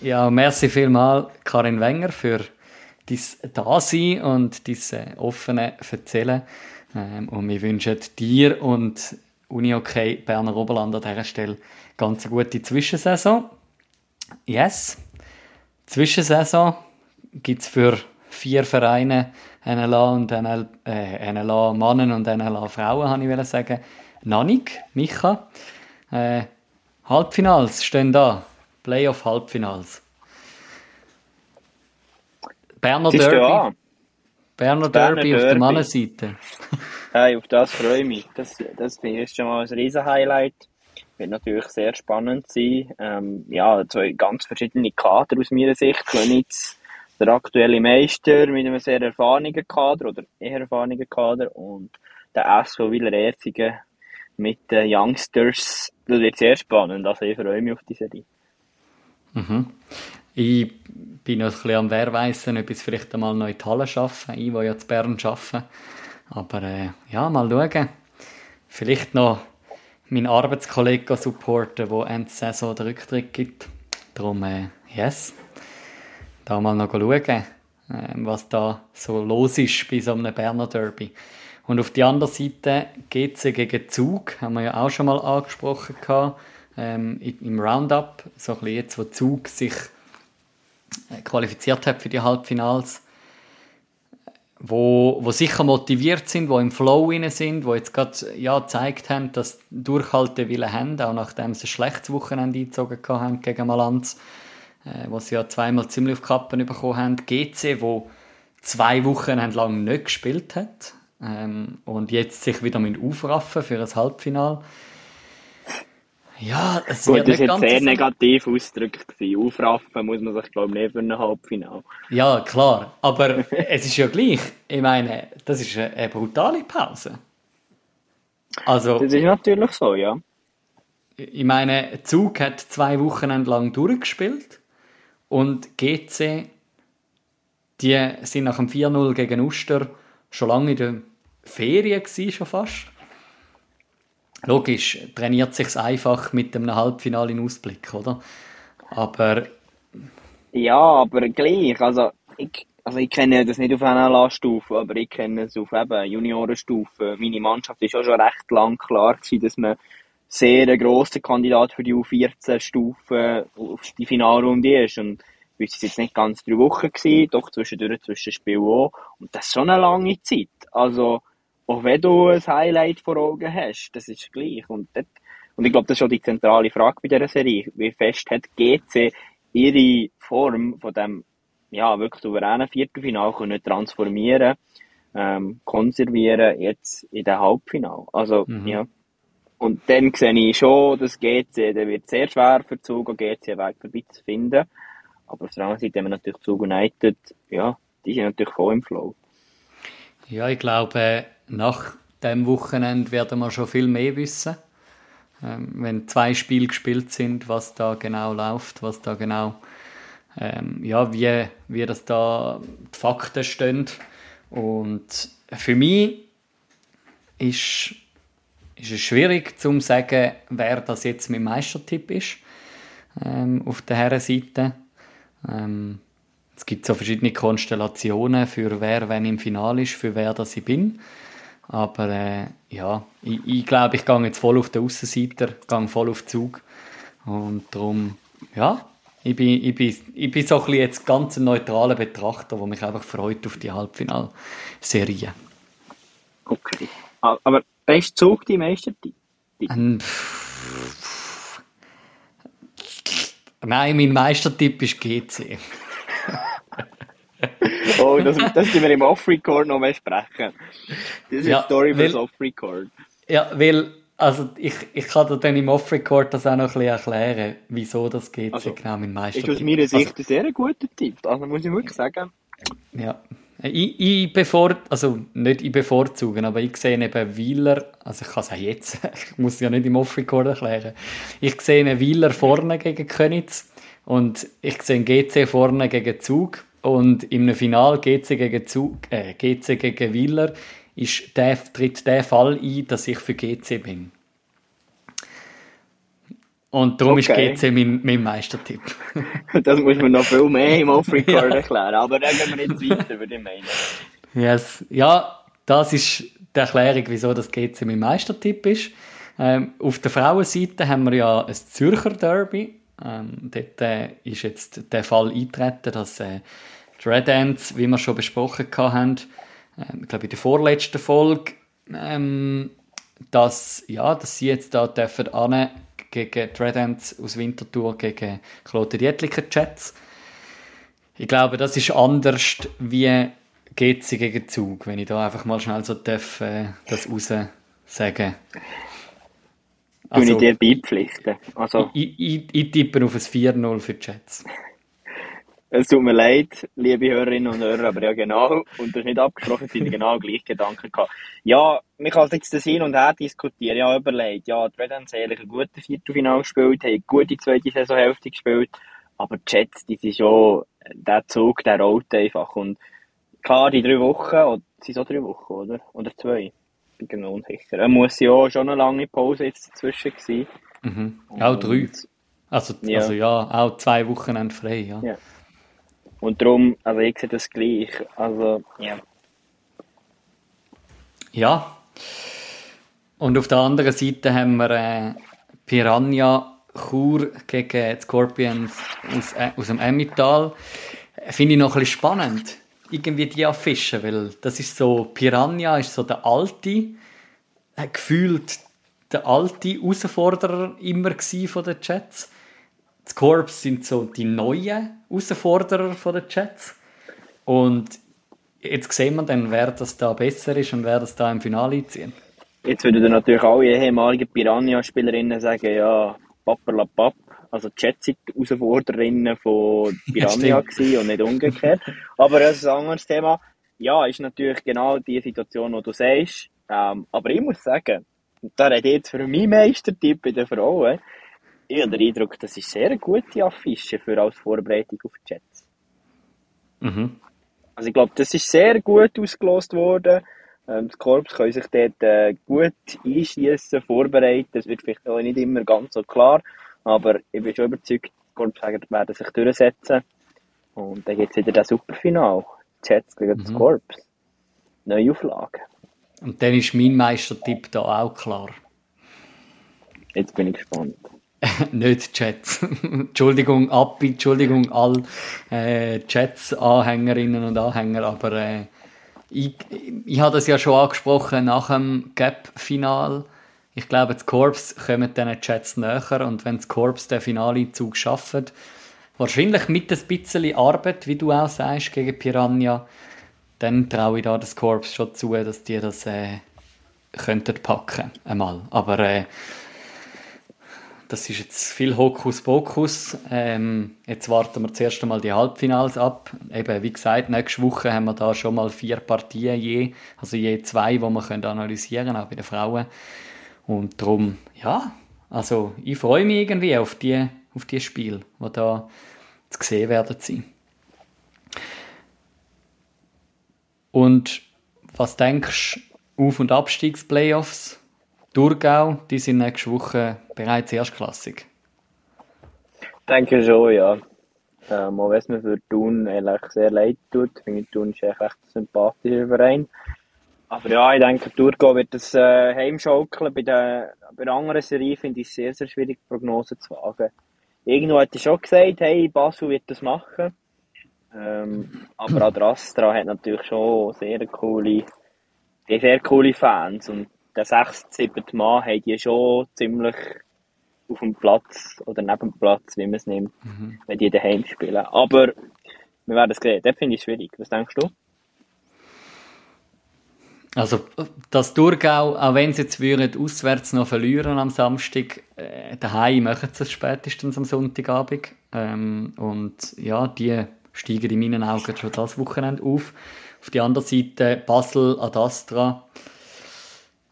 ja, merci vielmals, Karin Wenger, für dein Dasein und dein offene Erzählen. Ähm, und wir wünschen dir und Unihockey Berner Oberland an dieser Stelle ganz eine gute Zwischensaison. Yes. Zwischensaison gibt es für vier Vereine, NLA und NL, äh, NLA Männer und NLA Frauen, habe ich sagen. Nanik, Micha. Äh, Halbfinals stehen da. Playoff-Halbfinals. Berner Derby. Berner Derby auf der Mannenseite. *laughs* hey, auf das freue ich mich. Das, das finde ich schon mal ein riesen Highlight. Wird natürlich sehr spannend sein. Ähm, ja, zwei ganz verschiedene Kader aus meiner Sicht. Könitz, der aktuelle Meister mit einem sehr erfahrenen Kader oder eher erfahrenen Kader und der SV Willer Erzigen mit den Youngsters. Das wird sehr spannend. Also ich freue mich auf die Serie. Mhm. Ich bin noch ein bisschen am Wehrweissen, ob ich es vielleicht einmal noch in die Halle schaffe. Ich, will ja zu Bern arbeiten. Aber äh, ja, mal schauen. Vielleicht noch meinen Arbeitskollegen supporten, der Ende Saison den Rücktritt gibt. Darum, äh, yes. Da mal noch schauen, äh, was da so los ist bei so einem Berner Derby. Und auf der anderen Seite GC gegen Zug, haben wir ja auch schon mal angesprochen gehabt, ähm, im Roundup, so ein bisschen jetzt, wo Zug sich qualifiziert hat für die Halbfinals, wo, wo sicher motiviert sind, wo im Flow inne sind, wo jetzt gerade ja, gezeigt haben, dass Durchhaltewille haben, auch nachdem sie ein schlechtes Wochenende eingezogen haben gegen Malanz, äh, wo sie ja zweimal ziemlich auf Kappen bekommen haben. GC, wo zwei Wochen lang nicht gespielt hat ähm, und jetzt sich wieder mit aufraffen für ein Halbfinale. Ja, es Gut, das war jetzt sehr negativ ausgedrückt. Aufraffen muss man sich, glaube ich, nicht für ein Halbfinale. Ja, klar. Aber *laughs* es ist ja gleich. Ich meine, das ist eine, brutale Pause. Also, das ist natürlich so, ja. Ich meine, Zug hat zwei Wochen lang durchgespielt und GC, die sind nach dem 4-0 gegen Uster schon lange in der Ferien gewesen, schon fast. Logisch, trainiert sich einfach mit einem Halbfinale in Ausblick, oder? Aber. Ja, aber gleich. Also ich, also ich kenne das nicht auf einer Stufe, aber ich kenne es auf eben Juniorenstufe. Meine Mannschaft ist auch schon recht lang klar gewesen, dass man sehr ein grosser Kandidat für die U14-Stufe auf die Finalrunde ist. Und bei uns jetzt nicht ganz drei Wochen gewesen, doch zwischendurch zwischen Spiel auch. Und das ist schon eine lange Zeit. Also, auch wenn du ein Highlight vor Augen hast, das ist gleich. Und, dort, und ich glaube, das ist schon die zentrale Frage bei dieser Serie. Wie fest hat GC ihre Form von dem ja, wirklich souveränen Viertelfinal können transformieren, ähm, konservieren jetzt in den Halbfinal. Also, mhm. ja. Und dann sehe ich schon, dass GC, der wird sehr schwer für Zug und GC einen Weg vorbei zu finden. Aber auf der anderen Seite haben wir natürlich Zug United, ja, die sind natürlich voll im Flow. Ja, ich glaube, nach dem Wochenende werden wir schon viel mehr wissen. Ähm, wenn zwei Spiele gespielt sind, was da genau läuft, was da genau, ähm, ja, wie, wie das da die Fakten stehen. Und für mich ist, ist es schwierig zu sagen, wer das jetzt mein Meistertipp ist ähm, auf der Herrenseite. Ähm, es gibt so verschiedene Konstellationen, für wer wenn im Finale ist, für wer das ich bin. Aber äh, ja, ich, ich glaube, ich gehe jetzt voll auf den Aussenseiter, gehe voll auf Zug. Und darum, ja, ich bin, ich bin, ich bin so ein bisschen jetzt ganz ein neutraler Betrachter, der mich einfach freut auf die Halbfinalserie. Okay. Aber ist Zug die Meistertipp? Ähm, Nein, mein Meistertipp ist GC. *laughs* oh, das, das müssen wir im Off-Record noch besprechen. Das ist ja, Story für das Off-Record. Ja, weil, also ich, ich kann dir dann im Off-Record das auch noch ein bisschen erklären, wieso das GC also, genau mein Meistertipp. Ist aus meiner Sicht also, ein sehr guter Tipp, also muss ich wirklich sagen. Ja, Ich, ich bevor, also nicht ich bevorzugen, aber ich sehe eben Wieler, also ich kann es auch jetzt, *laughs* ich muss es ja nicht im Off-Record erklären, ich sehe einen Wieler vorne gegen Könitz und ich sehe GC vorne gegen Zug und im Finale GC gegen Zug, äh, GC gegen Wieler ist der, tritt der Fall ein, dass ich für GC bin. Und darum okay. ist GC mein, mein Meistertipp. *laughs* das muss man noch viel mehr im Off-Record *laughs* ja. erklären, aber dann gehen wir jetzt weiter, würde ich meinen. Yes. Ja, das ist die Erklärung, wieso das GC mein Meistertipp ist. Ähm, auf der Frauenseite haben wir ja ein Zürcher Derby. Ähm, dort äh, ist jetzt der Fall eingetreten, dass äh, die Red Ants, wie wir schon besprochen haben, äh, ich glaube in der vorletzten Folge, ähm, dass, ja, dass sie jetzt da dürfen gegen die Red Ants aus Winterthur gegen Klote Dietliker Jets. Ich glaube, das ist anders wie geht sie gegen Zug, wenn ich da einfach mal schnell so darf, äh, das raus sagen. Also, ich dir beipflichten. Also, ich, ich, ich tippe auf ein 4-0 für die Jets. Es tut mir leid, liebe Hörerinnen und Hörer, aber ja genau, und das ist nicht abgesprochen, sind *laughs* genau gleich Gedanken gehabt. Ja, man kann jetzt das hin und her diskutieren, ja, überlegt, ja, die Red Ants haben ein gutes Viertelfinale gespielt, haben eine gute zweite Saisonhälfte gespielt, aber die Jets, die sind schon, der Zug, der rollt einfach, und klar, die drei Wochen, oder, sind so drei Wochen, oder? Oder zwei? Ich bin genau unsicher. Er muss ja auch schon eine lange Pause jetzt dazwischen sein. Mhm. Auch drei. Also ja. also ja, auch zwei Wochen frei, ja. ja. Und darum, also ich sehe das gleich. Also, ja. Ja. Und auf der anderen Seite haben wir äh, Piranha Chur gegen Scorpions aus, äh, aus dem Emmental. Finde ich noch ein bisschen spannend. Irgendwie die Affischen, weil das ist so, Piranha ist so der alte, äh, gefühlt der alte Herausforderer immer von den Jets. Die Corps sind so die neuen Herausforderer der Chats. Und jetzt sehen wir dann, wer das da besser ist und wer das da im Finale zieht. Jetzt würden natürlich alle ehemaligen Piranha-Spielerinnen sagen, ja, papp. Also die Chats sind die Herausforderinnen von *laughs* Piranha und nicht umgekehrt. Aber das ist ein anderes Thema. Ja, ist natürlich genau die Situation, die du sagst. Ähm, aber ich muss sagen, da rede ich jetzt für meinen Meistertipp bei den Frauen ich habe den Eindruck, das ist sehr eine gute Affische für als Vorbereitung auf die Jets. Mhm. Also ich glaube, das ist sehr gut ausgelost worden. Ähm, das Korps kann sich dort äh, gut einschießen, vorbereiten. Das wird vielleicht auch nicht immer ganz so klar, aber ich bin schon überzeugt, die Korps werden sich durchsetzen. Und dann gibt es wieder das Superfinal. Jets gegen mhm. das Korps. Neue Auflagen. Und dann ist mein Meistertipp da auch klar. Jetzt bin ich gespannt. *laughs* nicht Chats. *laughs* Entschuldigung, Appi, Entschuldigung, all äh, Chats-Anhängerinnen und Anhänger, aber äh, ich, ich habe das ja schon angesprochen nach dem Gap-Final. Ich glaube, das Corps kommen diesen Chats näher und wenn das Corps den Finale-Zug schafft, wahrscheinlich mit ein bisschen Arbeit, wie du auch sagst, gegen Piranha, dann traue ich da das Corps schon zu, dass die das äh, könnten packen einmal. Aber äh, das ist jetzt viel Hokuspokus. Ähm, jetzt warten wir zuerst einmal die Halbfinals ab. Eben, wie gesagt, nächste Woche haben wir da schon mal vier Partien je, also je zwei, die können analysieren können, auch bei den Frauen. Und darum, ja, also ich freue mich irgendwie auf die, auf die Spiele, die da zu sehen werden sein. Und was denkst du, Auf- und Abstiegsplayoffs? Thurgau, die sind nächste Woche bereits erstklassig. Denke schon, ja. Ähm, auch wenn es mir für Thun sehr leid tut. Ich finde, Thun ist ein sympathischer Verein. Aber ja, ich denke, Thurgau wird das äh, heimschaukeln. Bei der, bei der anderen Serie finde ich es sehr, sehr schwierig, Prognosen zu wagen. Irgendwo hat er schon gesagt, hey, Basel wird das machen. Ähm, aber Adrastra hat natürlich schon sehr coole, sehr coole Fans. Und der 6, 7. Mann haben die schon ziemlich auf dem Platz oder neben dem Platz, wie man es nimmt, mhm. wenn die daheim spielen. Aber wir werden es sehen. Das finde ich schwierig. Was denkst du? Also, das Thurgau, auch wenn sie jetzt würden, auswärts noch verlieren am Samstag, äh, daheim machen sie es spätestens am Sonntagabend. Ähm, und ja, die steigen in meinen Augen schon das Wochenende auf. Auf die andere Seite Basel, Adastra.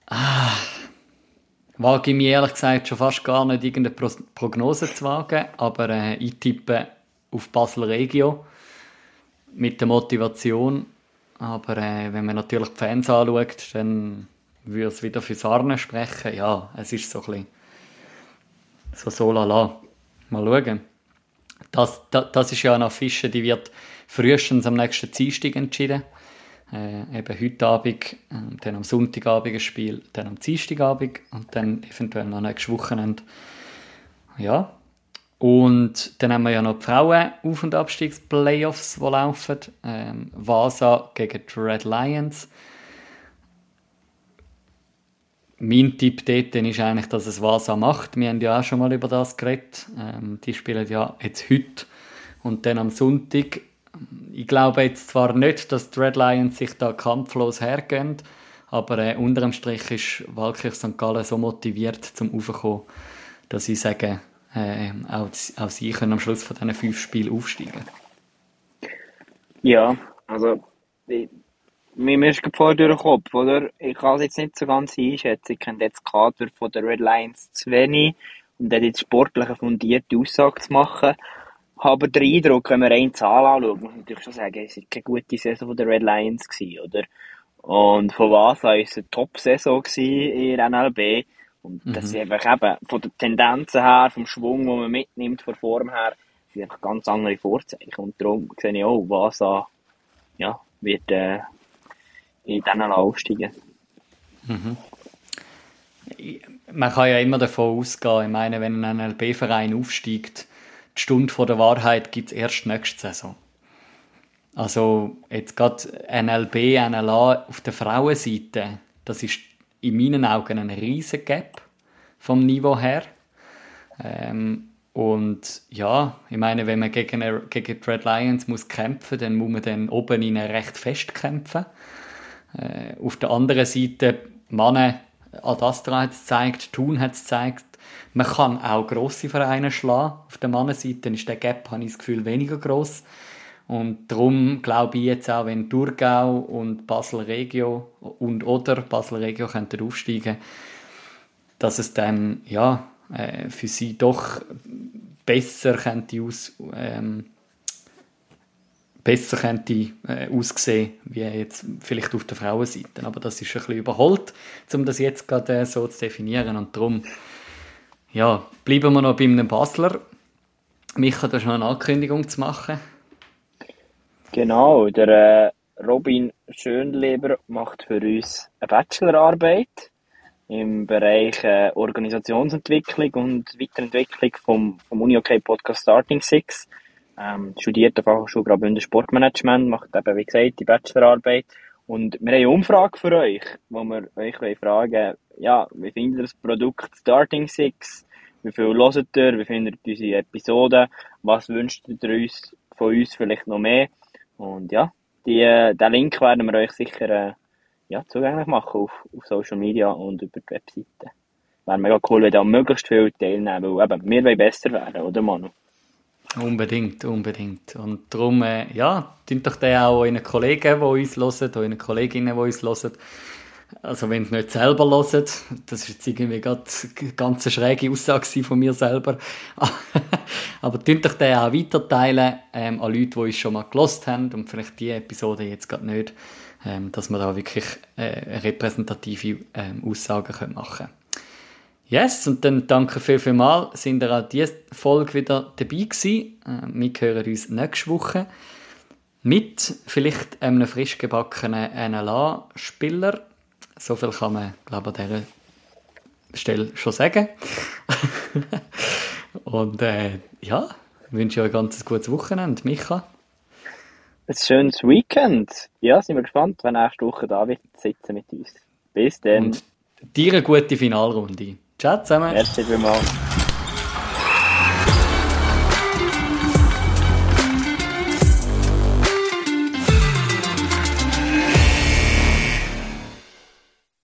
Ah, wage ich mir ehrlich gesagt schon fast gar nicht irgendeine Pro Prognose zu wagen, aber äh, ich tippe auf Basel Regio mit der Motivation. Aber äh, wenn man natürlich die Fans anschaut, dann würde es wieder für Sarne sprechen. Ja, es ist so ein bisschen so so lala. Mal schauen. Das, das, das ist ja eine Fische, die wird frühestens am nächsten Dienstag entschieden. Äh, eben heute Abend, äh, dann am Sonntagabend ein Spiel, dann am Dienstagabend und dann eventuell noch nächstes Wochenende. Ja. Und dann haben wir ja noch die Frauen-Auf- und Abstiegs-Playoffs, die laufen. Ähm, Vasa gegen die Red Lions. Mein Tipp dort ist eigentlich, dass es Vasa macht. Wir haben ja auch schon mal über das geredet. Ähm, die spielen ja jetzt heute und dann am Sonntag ich glaube jetzt zwar nicht, dass die Red Lions sich da kampflos hergehen, aber äh, unter dem Strich ist Walkirch St. Gallen so motiviert zum Aufkommen, dass ich sage, äh, auch, auch sie können am Schluss von diesen fünf Spielen aufsteigen. Ja, also ich, mir ist vor durch den Kopf, oder? Ich kann es jetzt nicht so ganz einschätzen. Ich kenne jetzt Kader von der Red Lions zu wenig, um dort jetzt sportliche fundierte Aussage zu machen habe den Eindruck, wenn wir eine Zahl anschauen, muss man natürlich schon sagen, es war keine gute Saison der Red Lions gewesen, oder? Und von was war es eine Top-Saison in der NLB. Und das mhm. ist einfach eben, von den Tendenzen her, vom Schwung, den man mitnimmt, von Form her, sind einfach ganz andere Vorzeichen. Und darum sehe ich auch, was ja, wird äh, in diesen aufsteigen. Mhm. Man kann ja immer davon ausgehen, ich meine, wenn ein NLB-Verein aufsteigt, die Stunde vor der Wahrheit gibt es erst nächste Saison. Also jetzt gerade NLB, NLA auf der Frauenseite, das ist in meinen Augen ein riesen Gap vom Niveau her. Ähm, und ja, ich meine, wenn man gegen, gegen die Red Lions muss kämpfen, dann muss man dann oben ihnen recht fest kämpfen. Äh, auf der anderen Seite, Männer, Adastra hat es gezeigt, Thun hat es gezeigt, man kann auch grosse Vereine schlagen. Auf der Mannenseite ist der Gap, habe ich das Gefühl, weniger gross. Und darum glaube ich jetzt auch, wenn Thurgau und Basel Regio und oder Basel Regio könnten aufsteigen, dass es dann ja äh, für sie doch besser könnte aus ähm, besser könnte äh, aussehen wie jetzt vielleicht auf der Frauenseite. Aber das ist ein bisschen überholt, um das jetzt gerade äh, so zu definieren und darum ja, bleiben wir noch bei einem Basler. Micha, da schon eine Ankündigung zu machen. Genau, der äh, Robin Schönleber macht für uns eine Bachelorarbeit im Bereich äh, Organisationsentwicklung und Weiterentwicklung vom, vom UniOK Podcast Starting Six. Ähm, studiert der Fachhochschule Graubünden Sportmanagement, macht eben, wie gesagt, die Bachelorarbeit. Und wir haben eine Umfrage für euch, wo wir euch fragen ja, wie findet ihr das Produkt Starting Six? Wie viel hört ihr? Wie findet ihr unsere Episoden? Was wünscht ihr uns von uns vielleicht noch mehr? Und ja, die, äh, den Link werden wir euch sicher äh, ja, zugänglich machen auf, auf Social Media und über die Webseite. Wäre mega cool, wenn da möglichst viel teilnehmen, weil eben, wir wollen besser werden, oder Manu? Unbedingt, unbedingt. Und darum, äh, ja, tun doch den auch euren Kollegen, die uns hören, euren Kolleginnen, die uns hören, also wenn sie nicht selber hören, das ist jetzt irgendwie gerade eine ganz schräge Aussage von mir selber, *laughs* aber tun doch den auch weiterteilen ähm, an Leute, die uns schon mal gelost haben und vielleicht die Episode jetzt gerade nicht, ähm, dass wir da wirklich äh, repräsentative ähm, Aussagen können machen können. Yes, und dann danke viel, viel mal, sind ihr auch diese Folge wieder dabei gewesen. Äh, wir hören uns nächste Woche mit vielleicht einem frisch gebackenen NLA-Spieler, so viel kann man, glaube ich, an dieser Stelle schon sagen. *laughs* Und äh, ja, ich wünsche euch ein ganz gutes Wochenende. Micha? Ein schönes Weekend. Ja, sind wir gespannt, wenn nächste Woche David sitzen mit uns. Bis dann. Und dir eine gute Finalrunde. Ciao zusammen. Merci vielmals.